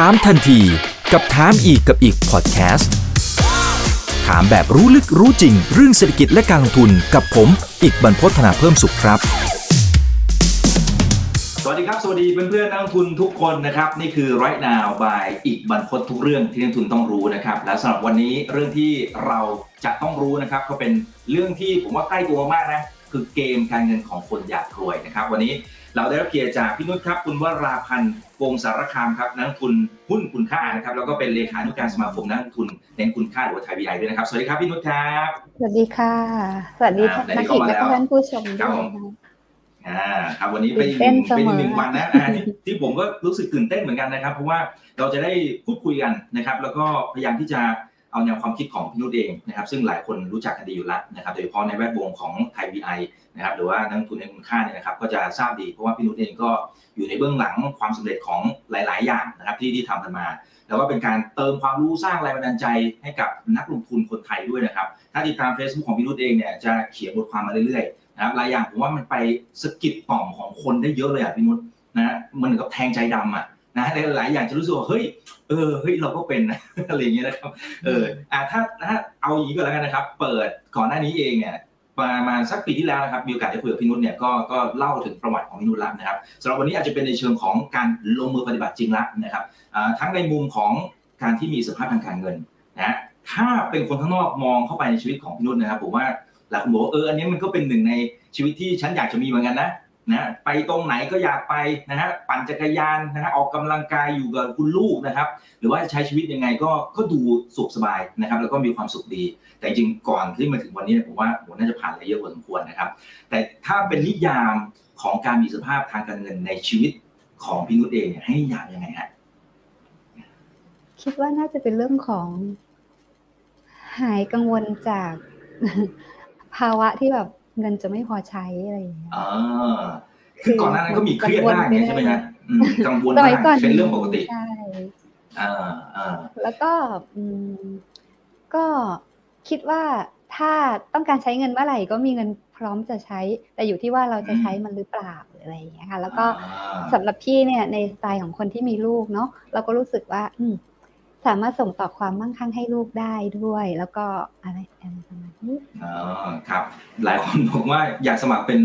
ถามทันทีกับถามอีกกับอีกพอดแคสต์ถามแบบรู้ลึกรู้จริง เรื่องเศรษฐกิจและการลงทุนกับผม อีกบรรพฒนาเพิ่มสุขครับ สวัสดีครับ สวัสดีเพื่อนๆนักลงทุนทุกคนนะครับ นี่คือ right now by อีกบรรพทุกเรื่องที่นักลงทุนต้องรู้นะครับ และสำหรับวันนี้เรื่องที่เราจะต้องรู้นะครับ ก็เป็นเรื่องที่ผมว่าใกล้ตัวมากนะคือเกมการเงินของคนอยากรวยนะครับ วันนี้ เราได้รับเกียรติจากพี่นุชครับ คุณวราพันธ์วงสารคามครับนักลงทุนหุ้นคุณค่านะครับแล้วก็เป็นเลขานุการสมาคมนักลงทุนเน้นคุณค่าหรือว่าไทยบีไอด้วยนะครับ สวัสดีครับพี่นุชครับ สวัสดีค่ะ สวัสดีอ่านักขีดและท่านผู้ชมครัด้บวยผมนะคะอ่าครับวันนี้เป็นอีกตื่นหเต้นึ่นงเป็นอีกหนึ่งเสมอวันนะอ่าที่ที่ผมก็รู้สึกตื่นเต้นเหมือนกันนะครับ เพราะว่าเราจะได้พูดคุยกันนะครับ แล้วก็พยายามที่จะ เอาแนวความคิดของพี่นุชเองนะครับซึ่งหลายคนรู้จักกันดีอยู่แล้วนะครับโดยเฉพาะในแวดวงของไทยพีไอนะครับหรือว่านักลงทุนในคุณค่าเนี่ยนะครับก็จะทราบดีเพราะว่าพี่นุชเองก็อยู่ในเบื้องหลังความสำเร็จของหลาย ๆ อย่างนะครับที่ที่ทำกันมา แล้วก็เป็นการเติมความรู้สร้างแรงบันดาลใจให้กับนักลงทุนคนไทยด้วยนะครับถ้าติดตาม Facebook ของพี่นุชเองเนี่ยจะเขียนบทความมาเรื่อย ๆ นะครับหลายอย่างผมว่ามันไปสกิดต่อมของคนได้เยอะเลยอะพี่นุชนะมันเหมือนกับแทงใจดำอะ นะหลายๆอย่างจะรู้สึกว่าเฮ้ยเออเฮ้ยเราก็เป็นนะอะไรอย่างเงี้ยนะครับเอออะถ้าถ้าเอาอย่างนี้ก็แล้วกันนะครับ เปิดก่อนหน้านี้เองเนี่ยประมาณสักปีที่แล้วนะครับมีโอกาสได้คุยกับพี่นุชเนี่ยก็ก็เล่าถึงประวัติของพี่นุชแล้วนะครับสำหรับวันนี้อาจจะเป็นในเชิงของการลงมือปฏิบัติจริงละนะครับอ่าทั้งในมุมของการที่มีสภาพทางการเงินนะถ้าเป็นคนข้างนอกมองเข้าไปในชีวิตของพี่นุชนะครับผมว่าหลายคนบอกว่าเอออันนี้มันก็เป็นหนึ่งในชีวิตที่ฉันอยากจะมีเหมือนกันนะ นะไปตรงไหนก็อยากไปนะฮะปั่นจักรยานนะฮะออกกำลังกายอยู่กับคุณลูกนะครับ หรือว่าใช้ชีวิตยังไงก็ก็ดูสุขสบายนะครับ แล้วก็มีความสุขดี แต่จริงก่อนที่มาถึงวันนี้ผมว่าผมน่าจะผ่านอะไรเยอะพอสมควรนะครับ แต่ถ้าเป็นนิยามของการมีสภาพทางการเงินในชีวิตของพี่นุชเองเนี่ยให้นิยามยังไงฮะคิดว่าน่าจะเป็นเรื่องของ หายกังวลจากภาวะที่แบบ เงินจะไม่พอใช้อะไรอย่างเงี้ยอ่าคือก่อนหน้านั้นก็มีเครียดบ้างเนี่ยใช่ไหมฮะอืมกังวลสบ้ามัยก่อนงเป็นเรื่องปกติใช่อ่าอ่าแล้วก็อืมก็คิดว่าถ้าต้องการใช้เงินเมื่อไหร่ก็มีเงินพร้อมจะใช้ แต่อยู่ที่ว่าเราจะใช้มันหรือเปล่าหรืออะไรอย่างเงี้ยค่ะ แล้วก็อ่าสำหรับพี่เนี่ยในสไตล์ของคนที่มีลูกเนาะเราก็รู้สึกว่า อืม สามารถส่งต่อความมั่งคั่งให้ลูกได้ด้วย แล้วก็อะไรอะไรประมาณนี้อ๋อครับ หลายคนบอกว่าอยากสมัครเป็น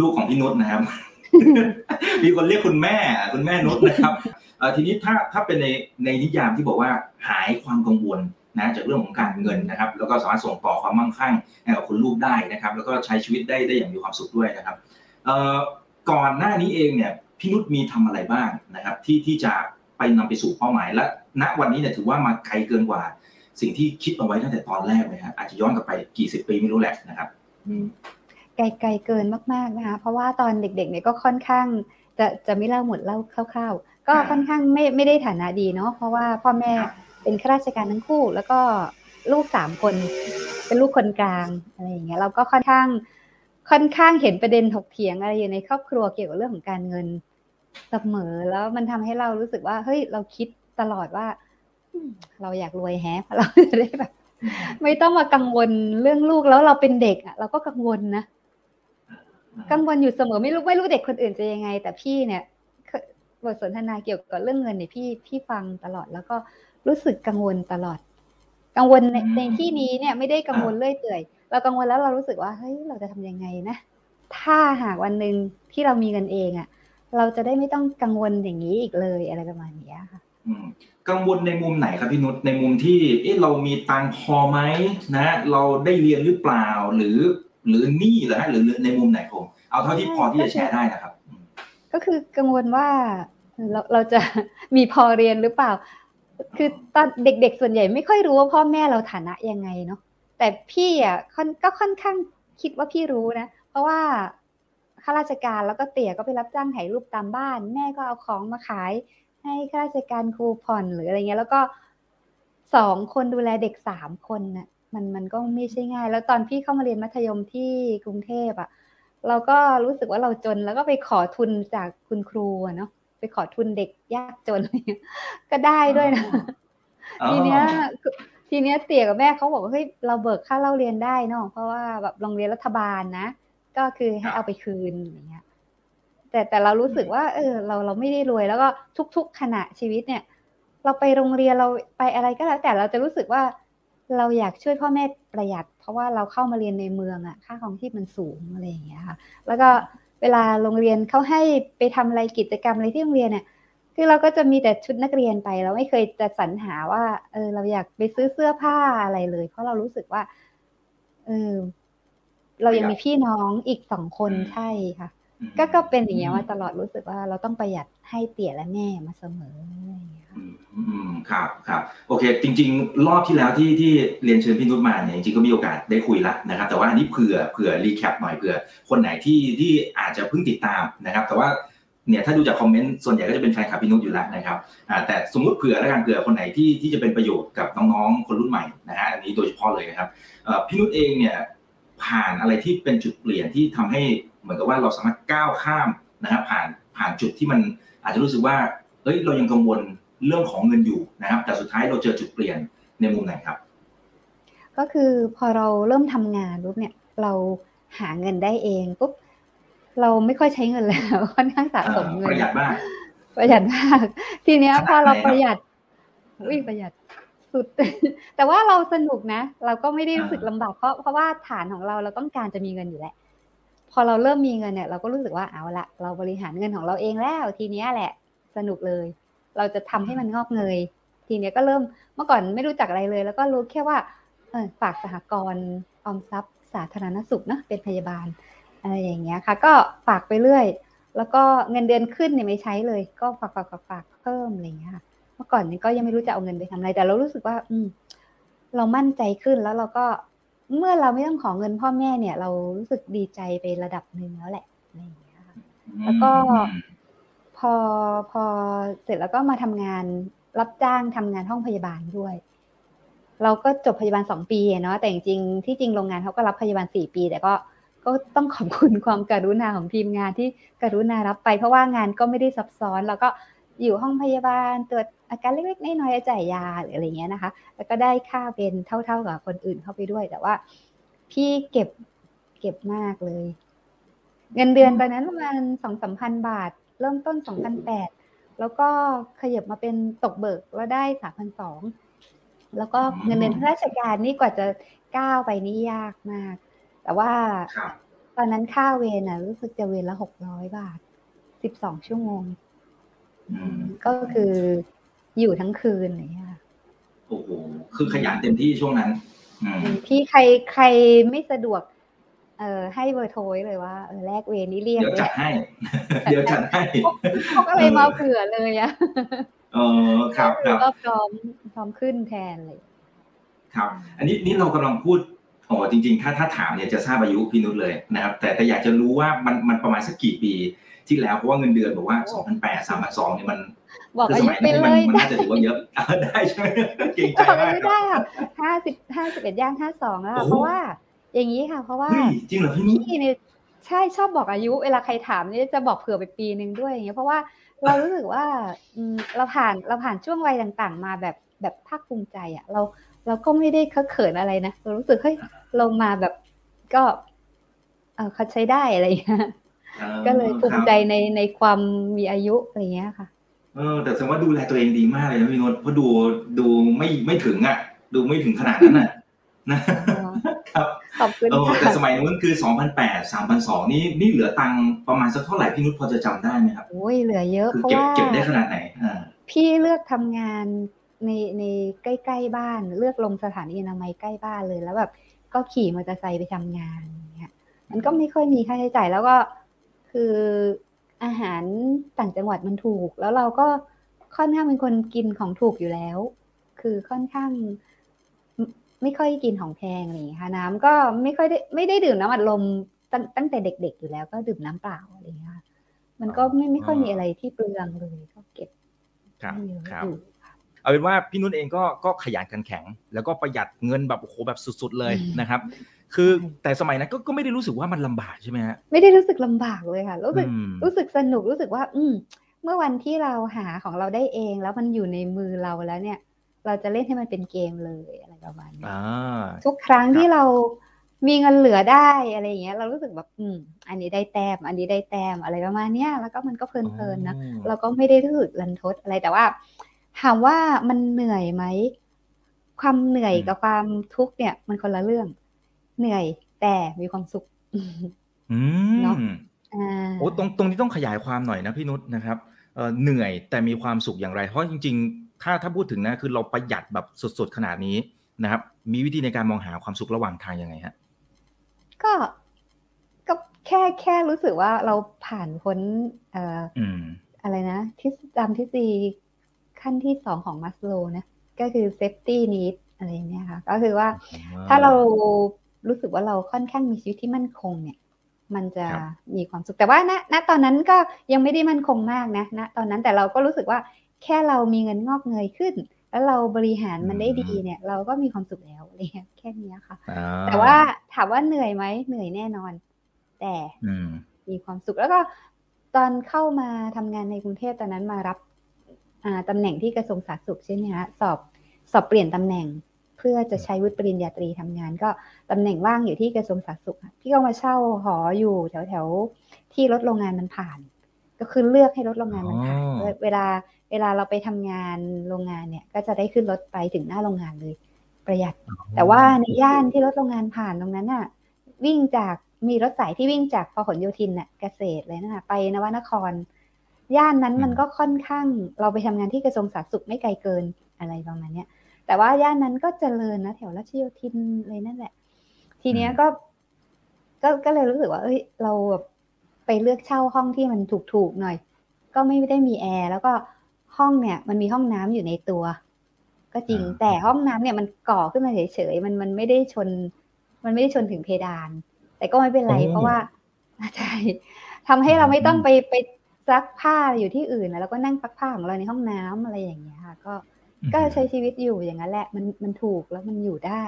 ลูกของพี่นุชนะครับ มีคนเรียกคุณแม่คุณแม่นุชนะครับเอ่อทีนี้ถ้าถ้าเป็นในในนิยามที่บอกว่าหายความกังวลนะจากเรื่องของการเงินนะครับ แล้วก็สามารถส่งต่อความมั่งคั่งให้กับคุณลูกได้นะครับ แล้วก็ใช้ชีวิตได้ได้อย่างมีความสุขด้วยนะครับเอ่อก่อนหน้านี้เองเนี่ยพี่นุชมีทำอะไรบ้างนะครับ ที่ที่จะ ไปนำไปสู่เป้าหมาย และณวันนี้เนี่ยถือว่ามาไกลเกินกว่า สิ่งที่คิดเอาไว้ตั้งแต่ตอนแรกเลยฮะอาจจะย้อนกลับไปกี่สิบปีไม่รู้แหละนะครับอืมไกลไกลเกินมากๆนะคะเพราะว่าตอนเด็กๆเนี่ยก็ค่อนข้างจะจะไม่เล่าหมดเล่าคร่าวๆ ก็อ่าค่อนข้างไม่ไม่ได้ฐานะดีเนาะเพราะว่าพ่อแม่เป็นข้าราชการทั้งคู่ แล้วก็ลูกสามคน เป็นลูกคนกลางอะไรอย่างเงี้ยเราก็ค่อนข้างค่อนข้างเห็นประเด็นถกเถียงอะไรอยู่ในครอบครัวเกี่ยวกับเรื่องของการเงิน เสมอแล้วมันทำให้เรารู้สึกว่า เฮ้ย เราคิดตลอดว่าอืมเราอยากรวยแฮะเพราะเราจะได้แบบไม่ต้องมากังวลเรื่องลูกแล้วเราเป็นเด็กอะเราก็กังวลนะกังวลอยู่เสมอไม่รู้ไม่รู้เด็กคนอื่นจะยังไง แต่พี่เนี่ยเคยบทสนทนาเกี่ยวกับเรื่องเงินเนี่ยพี่พี่ฟังตลอดแล้วก็รู้สึกกังวลตลอด กังวลในอืมในที่นี้เนี่ย ไม่ได้กังวลเรื่อยเปื่อยเรากังวลแล้วเรารู้สึกว่าเฮ้ยเราจะทำยังไงนะถ้าหากวันหนึ่งที่เรามีเงินเองอะ เราจะได้ไม่ต้องกังวลอย่างนี้อีกเลยอะไรประมาณเนี้ยค่ะอืมกังวลในมุมไหนครับพี่นุชในมุมที่เอ๊ะเรามีตังค์พอไหมนะ เราได้เรียนหรือเปล่าหรือ หรือหนี้เหรอฮะหรือหรือในมุมไหนผมเอาเท่าที่พอที่จะแชร์ได้นะครับอืมก็คือกังวลว่าเราเราจะมีพอเรียนหรือเปล่า คือตอนเด็กๆส่วนใหญ่ไม่ค่อยรู้ว่าพ่อแม่เราฐานะยังไงเนาะแต่พี่อะค่อนก็ค่อนข้างคิดว่าพี่รู้นะ เพราะว่า ข้าราชการแล้วก็เตี่ยก็ไปรับจ้างถ่ายรูปตามบ้าน แม่ก็เอาของมาขาย ให้ข้าราชการครูผ่อนหรืออะไรเงี้ย แล้วก็สองคนดูแลเด็กสามคนน่ะมันมันก็ไม่ใช่ง่าย แล้วตอนพี่เข้ามาเรียนมัธยมที่กรุงเทพอะ เราก็รู้สึกว่าเราจนแล้วก็ไปขอทุนจากคุณครูอะเนาะไปขอทุนเด็กยากจนอะไรเงี้ยก็ได้ด้วยนะอ๋อทีเนี้ยคือทีเนี้ยเตี่ยกับแม่เขาบอกว่าเฮ้ยเราเบิกค่าเล่าเรียนได้เนาะเพราะว่าแบบโรงเรียนรัฐบาลนะ ก็คือให้เอาไปคืนอย่างเงี้ย แต่แต่เรารู้สึกว่า เออ เราเราไม่ได้รวยแล้วก็ทุก ๆ ขณะชีวิตเนี่ย เราไปโรงเรียนเราไปอะไรก็แล้ว แต่เราจะรู้สึกว่าเราอยากช่วยพ่อแม่ประหยัด เพราะว่าเราเข้ามาเรียนในเมืองอะค่าของที่มันสูงอะไรอย่างเงี้ยค่ะ แล้วก็เวลาโรงเรียนเขาให้ไปทำอะไรกิจกรรมอะไรที่โรงเรียนเนี่ยคือเราก็จะมีแต่ชุดนักเรียนไป เราไม่เคยจะสรรหาว่า เออ เราอยากไปซื้อเสื้อผ้าอะไรเลย เพราะเรารู้สึกว่า เออ เรายังมีพี่น้องอีกสองคนใช่ค่ะ ก็ก็เป็นอย่างเงี้ยมาตลอดรู้สึกว่าเราต้องประหยัดให้เตี่ยและแม่มาเสมออะไรอย่างเงี้ยอืมครับครับโอเค จริง ๆ รอบที่แล้วที่ที่เรียนเชิญพี่นุชมาเนี่ยจริงๆก็มีโอกาสได้คุยละนะครับ แต่ว่าอันนี้เผื่อเผื่อรีแคปหน่อยเผื่อ คนไหนที่ที่อาจจะเพิ่งติดตามนะครับ แต่ว่าเนี่ยถ้าดูจากคอมเมนต์ส่วนใหญ่ก็จะเป็นแฟนคลับพี่นุชอยู่แล้วนะครับอ่าแต่สมมติเผื่อแล้วกันเผื่อคนไหนที่ที่จะเป็นประโยชน์กับน้องๆคนรุ่นใหม่นะฮะอันนี้โดยเฉพาะเลยนะครับพี่นุชเองเนี่ย ผ่านอะไรที่เป็นจุดเปลี่ยนที่ทำให้เหมือนกับว่าเราสามารถก้าวข้ามนะครับผ่านผ่านจุดที่มันอาจจะรู้สึกว่าเอ้ยเรายังกังวลเรื่องของเงินอยู่นะครับ แต่สุดท้ายเราเจอจุดเปลี่ยนในมุมไหนครับ ก็คือพอเราเริ่มทำงานปุ๊บเนี่ยเราหาเงินได้เองปุ๊บเราไม่ค่อยใช้เงินแล้วค่อนข้างสะสมเงินประหยัดมากประหยัดมาก ทีเนี้ยพอเราประหยัดวิ่งประหยัด สุดแต่ว่าเราสนุกนะ เราก็ไม่ได้รู้สึกลำบากเพราะเพราะว่าฐานของเราเราต้องการจะมีเงินอยู่แล้วพอเราเริ่มมีเงินเนี่ย เราก็รู้สึกว่าเอาละเราบริหารเงินของเราเองแล้วทีเนี้ยแหละ สนุกเลย เราจะทำให้มันงอกเงย ทีเนี้ยก็เริ่มเมื่อก่อนไม่รู้จักอะไรเลย แล้วก็รู้แค่ว่าเออฝากสหกรณ์ออมทรัพย์สาธารณสุขนะเป็นพยาบาลอะไรอย่างเงี้ยค่ะ ก็ฝากไปเรื่อย แล้วก็เงินเดือนขึ้นเนี่ยไม่ใช้เลย ก็ฝากฝากฝากฝากเพิ่มอะไรอย่างเงี้ยค่ะเมื่อก่อนนี้ก็ยังไม่รู้จะเอาเงินไปทำอะไร แต่เรารู้สึกว่า อืม เรามั่นใจขึ้นแล้วเราก็เมื่อเราไม่ต้องขอเงินพ่อแม่เนี่ย เรารู้สึกดีใจไประดับหนึ่งแล้วแหละอะไรอย่างเงี้ยค่ะแล้วก็พอพอเสร็จแล้วก็มาทำงานรับจ้างทำงานห้องพยาบาลด้วย เราก็จบพยาบาลสองปีเนาะแต่จริงที่จริงโรงงานเขาก็รับพยาบาลสี่ปี แต่ก็ก็ต้องขอบคุณความการุณาของทีมงานที่กรุณารับไป เพราะว่างานก็ไม่ได้ซับซ้อน แล้วก็อยู่ห้องพยาบาลตรวจ อาการเล็กๆน้อยๆจ่ายยาหรืออะไรเงี้ยนะคะ แล้วก็ได้ค่าเป็นเท่าๆกับคนอื่นเข้าไปด้วย แต่ว่า พี่เก็บเก็บมากเลย เงินเดือนตอนนั้นประมาณสองสามพันบาท เริ่มต้นสองพันแปดแล้วก็ขยับมาเป็นตกเบิกแล้วได้สามพันสองแล้วก็เงินเดือนราชการนี่กว่าจะก้าวไปนี่ยากมาก แต่ว่าตอนนั้นค่าเวรนะรู้สึกจะเวรละหกร้อยบาทสิบสองชั่วโมง ก็คือ อยู่ทั้งคืนอย่างเงี้ยโอ้โหคือขยันเต็มที่ช่วงนั้นที่ใครใครไม่สะดวก เออให้เบอร์โทรเลยว่าเออแลกเวรนี่เรียกเดี๋ยวจัดให้ เดี๋ยวจัดให้เขาก็เลยมาเผื่อเลยอะเออครับครับก็พร้อมพร้อมขึ้นแทนเลย ครับ อันนี้นี่เรากำลังพูดโอ้จริงๆ ถ้าถ้าถามเนี่ยจะทราบอายุพี่นุชเลยนะครับ แต่แต่อยากจะรู้ว่ามันมันประมาณสักกี่ปีที่แล้วเพราะว่าเงินเดือนบอกว่าสองพันแปดสามพันสองเนี่ยมัน บอกอายุไปเลยมันน่าจะถือว่าเยอะได้ใช่ไหมเก่งใจมากไม่ได้ค่ะห้าสิบห้าสิบเอ็ดย่างห้าสองแล้วเพราะว่า อย่างนี้ค่ะ เพราะว่าจริงเหรอพี่นี่เนี่ยใช่ชอบบอกอายุ เวลาใครถามนี่จะบอกเผื่อไปปีหนึ่งด้วยอย่างเงี้ยเพราะว่าเรารู้สึกว่าเราผ่านเราผ่านช่วงวัยต่างๆ มาแบบแบบภาคภูมิใจอะเราเราก็ไม่ได้เคเขินอะไรนะเรารู้สึกเฮ้ยลงมาแบบก็เออเขาใช้ได้อะไรเงี้ยก็เลยภูมิใจในในความมีอายุอะไรเงี้ยค่ะ เออ แต่แสดงว่าดูแลตัวเองดีมากเลยนะพี่นนท์เพราะดูดูไม่ไม่ถึงอะ ดูไม่ถึงขนาดนั้นอะนะครับขอบคุณแต่สมัยนู้นคือสองพันแปดสามพันสองนี่นี่เหลือตังค์ประมาณสักเท่าไหร่พี่นุชพอจะจำได้ไหมครับโอ้ยเหลือเยอะเพราะว่าเก็บได้ขนาดไหนอ่าพี่เลือกทำงานในในใกล้ๆบ้าน เลือกลงสถานีอนามัยใกล้บ้านเลยแล้วแบบก็ขี่มอเตอร์ไซค์ไปทำงานอย่างเงี้ยมันก็ไม่ค่อยมีค่าใช้จ่ายแล้วก็คือ อาหารต่างจังหวัดมันถูก แล้วเราก็ค่อนข้างเป็นคนกินของถูกอยู่แล้ว คือค่อนข้างไม่ค่อยกินของแพงอะไรอย่างนี้ค่ะน้ำก็ไม่ค่อยได้ไม่ได้ดื่มน้ำอัดลมตั้งตั้งแต่เด็ก ๆ อยู่แล้วก็ดื่มน้ำเปล่าอะไรอย่างนี้ค่ะมันก็ไม่ไม่ค่อยมีอะไรที่เปลืองเลยก็เก็บครับครับเอาเป็นว่าพี่นุ่นเองก็ก็ขยันขันแข็ง แล้วก็ประหยัดเงินแบบโอ้โหแบบสุด ๆเลยนะครับ คือแต่สมัยนั้นก็ก็ไม่ได้รู้สึกว่ามันลำบากใช่ไหมฮะไม่ได้รู้สึกลำบากเลยค่ะรู้สึกรู้สึกสนุกรู้สึกว่า อืม เมื่อวันที่เราหาของเราได้เองแล้วมันอยู่ในมือเราแล้วเนี่ย เราจะเล่นให้มันเป็นเกมเลยอะไรประมาณนี้ทุกครั้งที่เรามีเงินเหลือได้อะไรอย่างเงี้ย เรารู้สึกแบบอืม อันนี้ได้แต้ม อันนี้ได้แต้มอะไรประมาณเนี้ยแล้วก็มันก็เพลินๆนะเราก็ไม่ได้รู้สึกรันทดอะไรแต่ว่า ถามว่ามันเหนื่อยไหมความเหนื่อยกับความทุกข์เนี่ย มันคนละเรื่อง เหนื่อยแต่มีความสุขอืเนาะมอ่าโอ้ตรงตรงนี้ต้องขยายความหน่อยนะพี่นุชนะครับเอ่อเหนื่อยแต่มีความสุขอย่างไร เพราะจริง ๆ ถ้าถ้าพูดถึงนะคือเราประหยัดแบบสุดๆขนาดนี้นะครับ มีวิธีในการมองหาความสุขระหว่างทางยังไงฮะก็ก็แค่แค่รู้สึกว่าเราผ่านพ้นเอ่ออืมอะไรนะทฤษตามทฤษฎีขั้นที่สองของมัสโลว์นะก็คือ safety need อะไรอย่างเงี้ยค่ะ ก็คือว่าถ้าเรา รู้สึกว่าเราค่อนข้างมีชีวิตที่มั่นคงเนี่ย มันจะครับมีความสุขแต่ว่าณณตอนนั้นก็ยังไม่ได้มั่นคงมากนะณตอนนั้นแต่เราก็รู้สึกว่าแค่เรามีเงินงอกเงยขึ้น แล้วเราบริหารมันได้ดีเนี่ย เราก็มีความสุขแล้วอะไรเงี้ยแค่เนี้ยค่ะอ่แต่ว่าถามว่าเหนื่อยไหมเหนื่อยแน่นอน แต่อืมมีความสุขแล้วก็ตอนเข้ามาทำงานในกรุงเทพตอนนั้นมารับอ่าตำแหน่งที่กระทรวงสาธารณสุขใช่ไหมคะสอบสอบเปลี่ยนตำแหน่ง เพื่อจะใช้วุฒิปริญญาตรีทำงาน ก็ตำแหน่งว่างอยู่ที่กระทรวงสาธารณสุขอะพี่ก็มาเช่าหออยู่แถวแถวๆที่รถโรงงานมันผ่าน ก็คือเลือกให้รถโรงงานมันผ่านอ๋อเวลาเวลาเราไปทำงานโรงงานเนี่ย ก็จะได้ขึ้นรถไปถึงหน้าโรงงานเลย ประหยัด แต่ว่าในย่านที่รถโรงงานผ่านตรงนั้นน่ะ วิ่งจากมีรถสายที่วิ่งจากพหลโยธินน่ะเกษตรเลยนะไปนวนคร ย่านนั้นมันก็ค่อนข้างเราไปทำงานที่กระทรวงสาธารณสุขไม่ไกลเกินอะไรประมาณเนี้ย แต่ว่าย่านนั้นก็เจริญนะแถวรัชโยธินเลยนั่นแหละ ทีเนี้ยก็ ก็ก็เลยรู้สึกว่า เอ้ย เราแบบไปเลือกเช่าห้องที่มันถูกๆหน่อย ก็ไม่ได้มีแอร์แล้วก็ห้องเนี่ย มันมีห้องน้ำอยู่ในตัว ก็จริงอ่าแต่ห้องน้ำเนี่ยมันก่อขึ้นมาเฉยๆมันมันไม่ได้ชน มันไม่ได้ชนถึงเพดาน แต่ก็ไม่เป็นไร เพราะว่าใช่ทำให้เราไม่ต้องไปไปซักผ้าอยู่ที่อื่นนะแล้วก็นั่งซักผ้าของเราในห้องน้ำอะไรอย่างเงี้ยค่ะ ก็ ก็ใช้ชีวิตอยู่อย่างนั้นแหละ มันมันถูกแล้วมันอยู่ได้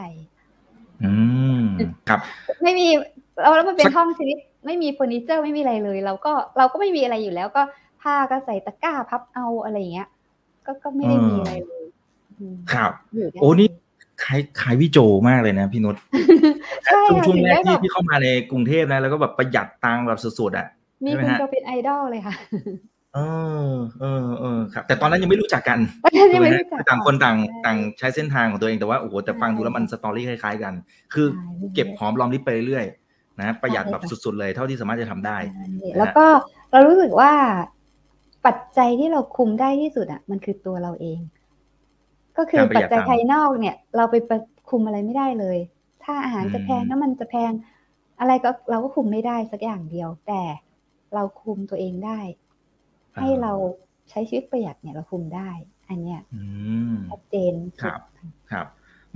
อืมครับ ไม่มีเราแล้วมันเป็สันกห้องชนิดไม่มีเฟอร์นิเจอร์ไม่มีอะไรเลย เราก็เราก็ไม่มีอะไรอยู่แล้วก็ผ้าก็ใส่ตะกร้าพับเอาอะไรอย่างเงี้ย ก็ก็ไม่ได้มีอะไรเลยอืมครับอยู่ได้โอ้นี่คล้ายคล้ายพี่โจมากเลยนะพี่นุชใช่ช่วงค่ะช่วงถึงแรกได้แบที่บที่เข้ามาในกรุงเทพนะแล้วก็แบบประหยัดตังค์แบบสุดๆอะมีใช่ไหมคุณฮะโจเป็นไอดอลเลยค่ะ เออเออเออครับ แต่ตอนนั้นยังไม่รู้จักกันตอนนั้นยังไม่ถูกหรู้จักต่างคนต่างใช่ต่างใช้เส้นทางของตัวเองแต่ว่าโอ้โหแต่ฟังดูแล้วมันสตอรี่คล้ายๆกัน คือใช่เก็บหอมรอมริบไปเรื่อยๆนะประหยัดใช่แบบค่ะสุดๆเลยเท่าที่สามารถจะทำได้ใช่แล้วก็เรารู้สึกว่าปัจจัยที่เราคุมได้ที่สุดอะ มันคือตัวเราเอง ก็คือการประปัหจยัดจัยตังค์ภายนอกเนี่ย เราไปประคุมอะไรไม่ได้เลย ถ้าอาหารจะแพงอืมน้ำมันจะแพง อะไรก็เราก็คุมไม่ได้สักอย่างเดียว แต่เราคุมตัวเองได้ ให้เราใช้ชีวิตประหยัดเนี่ยเราคุมได้ อันเนี้ยอืมชัดเจนครับครับ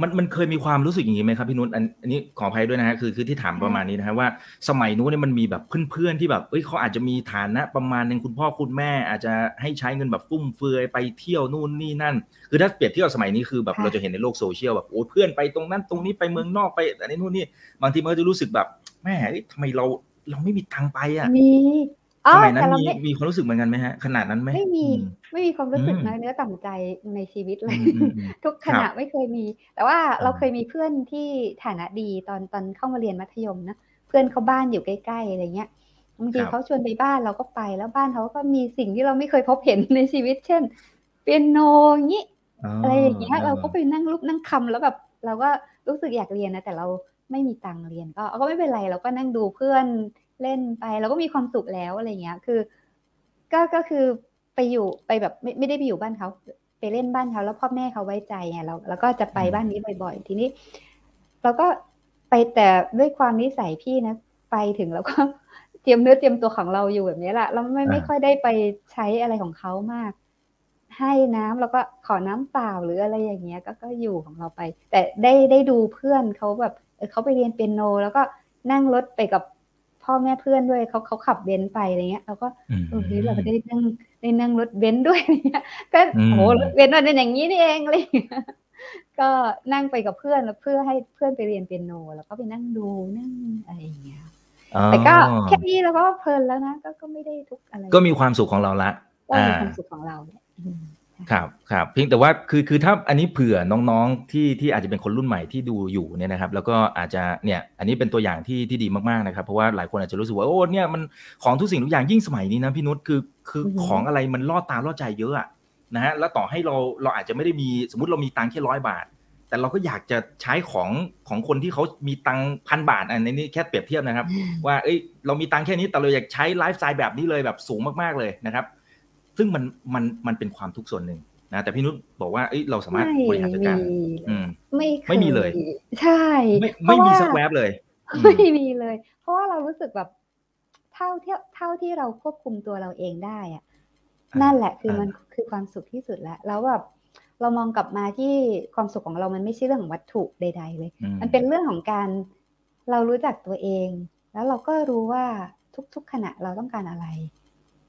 มันมันเคยมีความรู้สึกอย่างนี้ไหมครับพี่นุชอันอันนี้ขออภัยด้วยนะฮะคือคือที่ถามประมาณนี้นะฮะว่าสมัยนู้นเนี่ยมันมีแบบเพื่อนๆที่แบบเอ้ยเขาอาจจะมีฐานะประมาณหนึงคุณพ่อคุณแม่ อาจจะให้ใช้เงินแบบฟุ่มเฟือยไปเที่ยวนู่นนี่นั่น คือถ้าเปรียบเทียบกับสมัยนี้คือแบบเราจะเห็นในโลกโซเชียลแบบโอ้ยเพื่อนไปตรงนั้นตรงนี้ไปเมืองนอกไปอันนี้นู่นนี่บางทีมันก็จะรู้สึกแบบแม่เอ้ยทำไมเราเราไม่มีตังค์ไปอะมีอ๋อ สมัยนั้นแต่เรามีไม่มีความรู้สึกเหมือนกันไหมฮะ ขนาดนั้นไหมไม่มีอืไม่มีความรู้สึกอืมน้อยเนื้อต่ำใจในชีวิตเลอืยมอืมอืมทุกขณะครับไม่เคยมี แต่ว่าเราอืมเคยมีเพื่อนที่ฐานะดีตอนตอนเข้ามาเรียนมัธยมนะเพื่อนเขาบ้านอยู่ใกล้ๆอะไรเงี้ยบางทีเขาชวนไปบ้านเราก็ไปแล้วบ้านเขาก็มีสิ่งที่เราไม่เคยพบเห็นในชีวิต เช่น เปียโนอย่างนี้อะไรอย่างเงี้ยเราก็ไปนั่งรูปนั่งคำแล้วแบบเราก็รู้สึกอยากเรียนนะแต่เราไม่มีตังค์เรียนก็ก็ไม่เป็นไรเราก็นั่งดูเพื่อน เล่นไปเราก็มีความสุขแล้วอะไรเงี้ย คือ ก็ก็คือไปอยู่ไปแบบไม่ไม่ได้ไปอยู่บ้านเขาไปเล่นบ้านเขาแล้วพ่อแม่เขาไว้ใจไงเราแล้วก็จะไปอืมบ้านนี้บ่อย ๆ ทีนี้ เราก็ไปแต่ด้วยความนิสัยพี่นะ ไปถึงแล้วก็เตรียมเนื้อเตรียมตัวของเราอยู่แบบนี้แหละเราไม่ไม่ค่อยได้ไปใช้อะไรของเขามาก ให้น้ำแล้วก็ขอน้ำเปล่าหรืออะไรอย่างเงี้ย ก็ก็อยู่ของเราไป แต่ได้ได้ดูเพื่อนเขาแบบเออเขาไปเรียนเปียโน แล้วก็นั่งรถไปกับ พ่อแม่เพื่อนด้วยเขาเขาขับเบนซ์ไปอะไรเงี้ยเราก็อืมเออเฮ้ยเราได้นั่งได้นั่งรถเบนซ์ด้วยอะไรเงี้ยก็อืมโหรถเบนซ์มันเป็นอย่างนี้นี่เองอะไรเงี้ยก็นั่งไปกับเพื่อนแล้วเพื่อให้เพื่อนไปเรียนเปียโน แล้วก็ไปนั่งดูนั่งอะไรอย่างเงี้ยอ๋อแต่ก็แค่นี้เราก็เพลินแล้วนะก็ก็ไม่ได้ทุกข์อะไร ก็มีความสุขของเราละก็มีอ่าความสุขของเราเนี่ยอืม ครับครับเพียงแต่ว่าคือคือถ้าอันนี้เผื่อน้องๆที่ที่อาจจะเป็นคนรุ่นใหม่ที่ดูอยู่เนี่ยนะครับ แล้วก็อาจจะเนี่ยอันนี้เป็นตัวอย่างที่ที่ดีมากๆนะครับ เพราะว่าหลายคนอาจจะรู้สึกว่าโอ้เนี่ยมันของทุกสิ่งทุกอย่างยิ่งสมัยนี้นะพี่นุชคือคืออือฮึของอะไรมันล่อตาล่อใจเยอะอะนะฮะแล้วต่อให้เราเราอาจจะไม่ได้มีสมมติเรามีตังค์แค่ร้อยบาท แต่เราก็อยากจะใช้ของของคนที่เขามีตังค์พันบาทอันนี้แค่เปรียบเทียบนะครับ ว่าเอ้ยเรามีตังค์แค่นี้แต่เราอยากใช้ไลฟ์สไตล์แบบนี้เลยแบบสูงมากๆเลยนะครับ ซึ่งมันมันมันเป็นความทุกข์ส่วนหนึ่งนะแต่พี่นุชบอกว่าเอ้ยเราสามารถบริหารจัดการอืมไม่ไม่มีเลย ใช่ ไม่ไม่มีสักแวบเลยอืมไม่มีเลย เพราะว่าเรารู้สึกแบบเท่าที่เท่าที่เราควบคุมตัวเราเองได้อะอ่านั่นั่นแหละคืออามันคือความสุขที่สุดแล้วแล้วแบบเรามองกลับมาที่ความสุขของเรามันไม่ใช่เรื่องของวัตถุใด ๆ เลยอืมันเป็นเรื่องของการเรารู้จักตัวเอง แล้วเราก็รู้ว่าทุก ๆ ขณะเราต้องการอะไร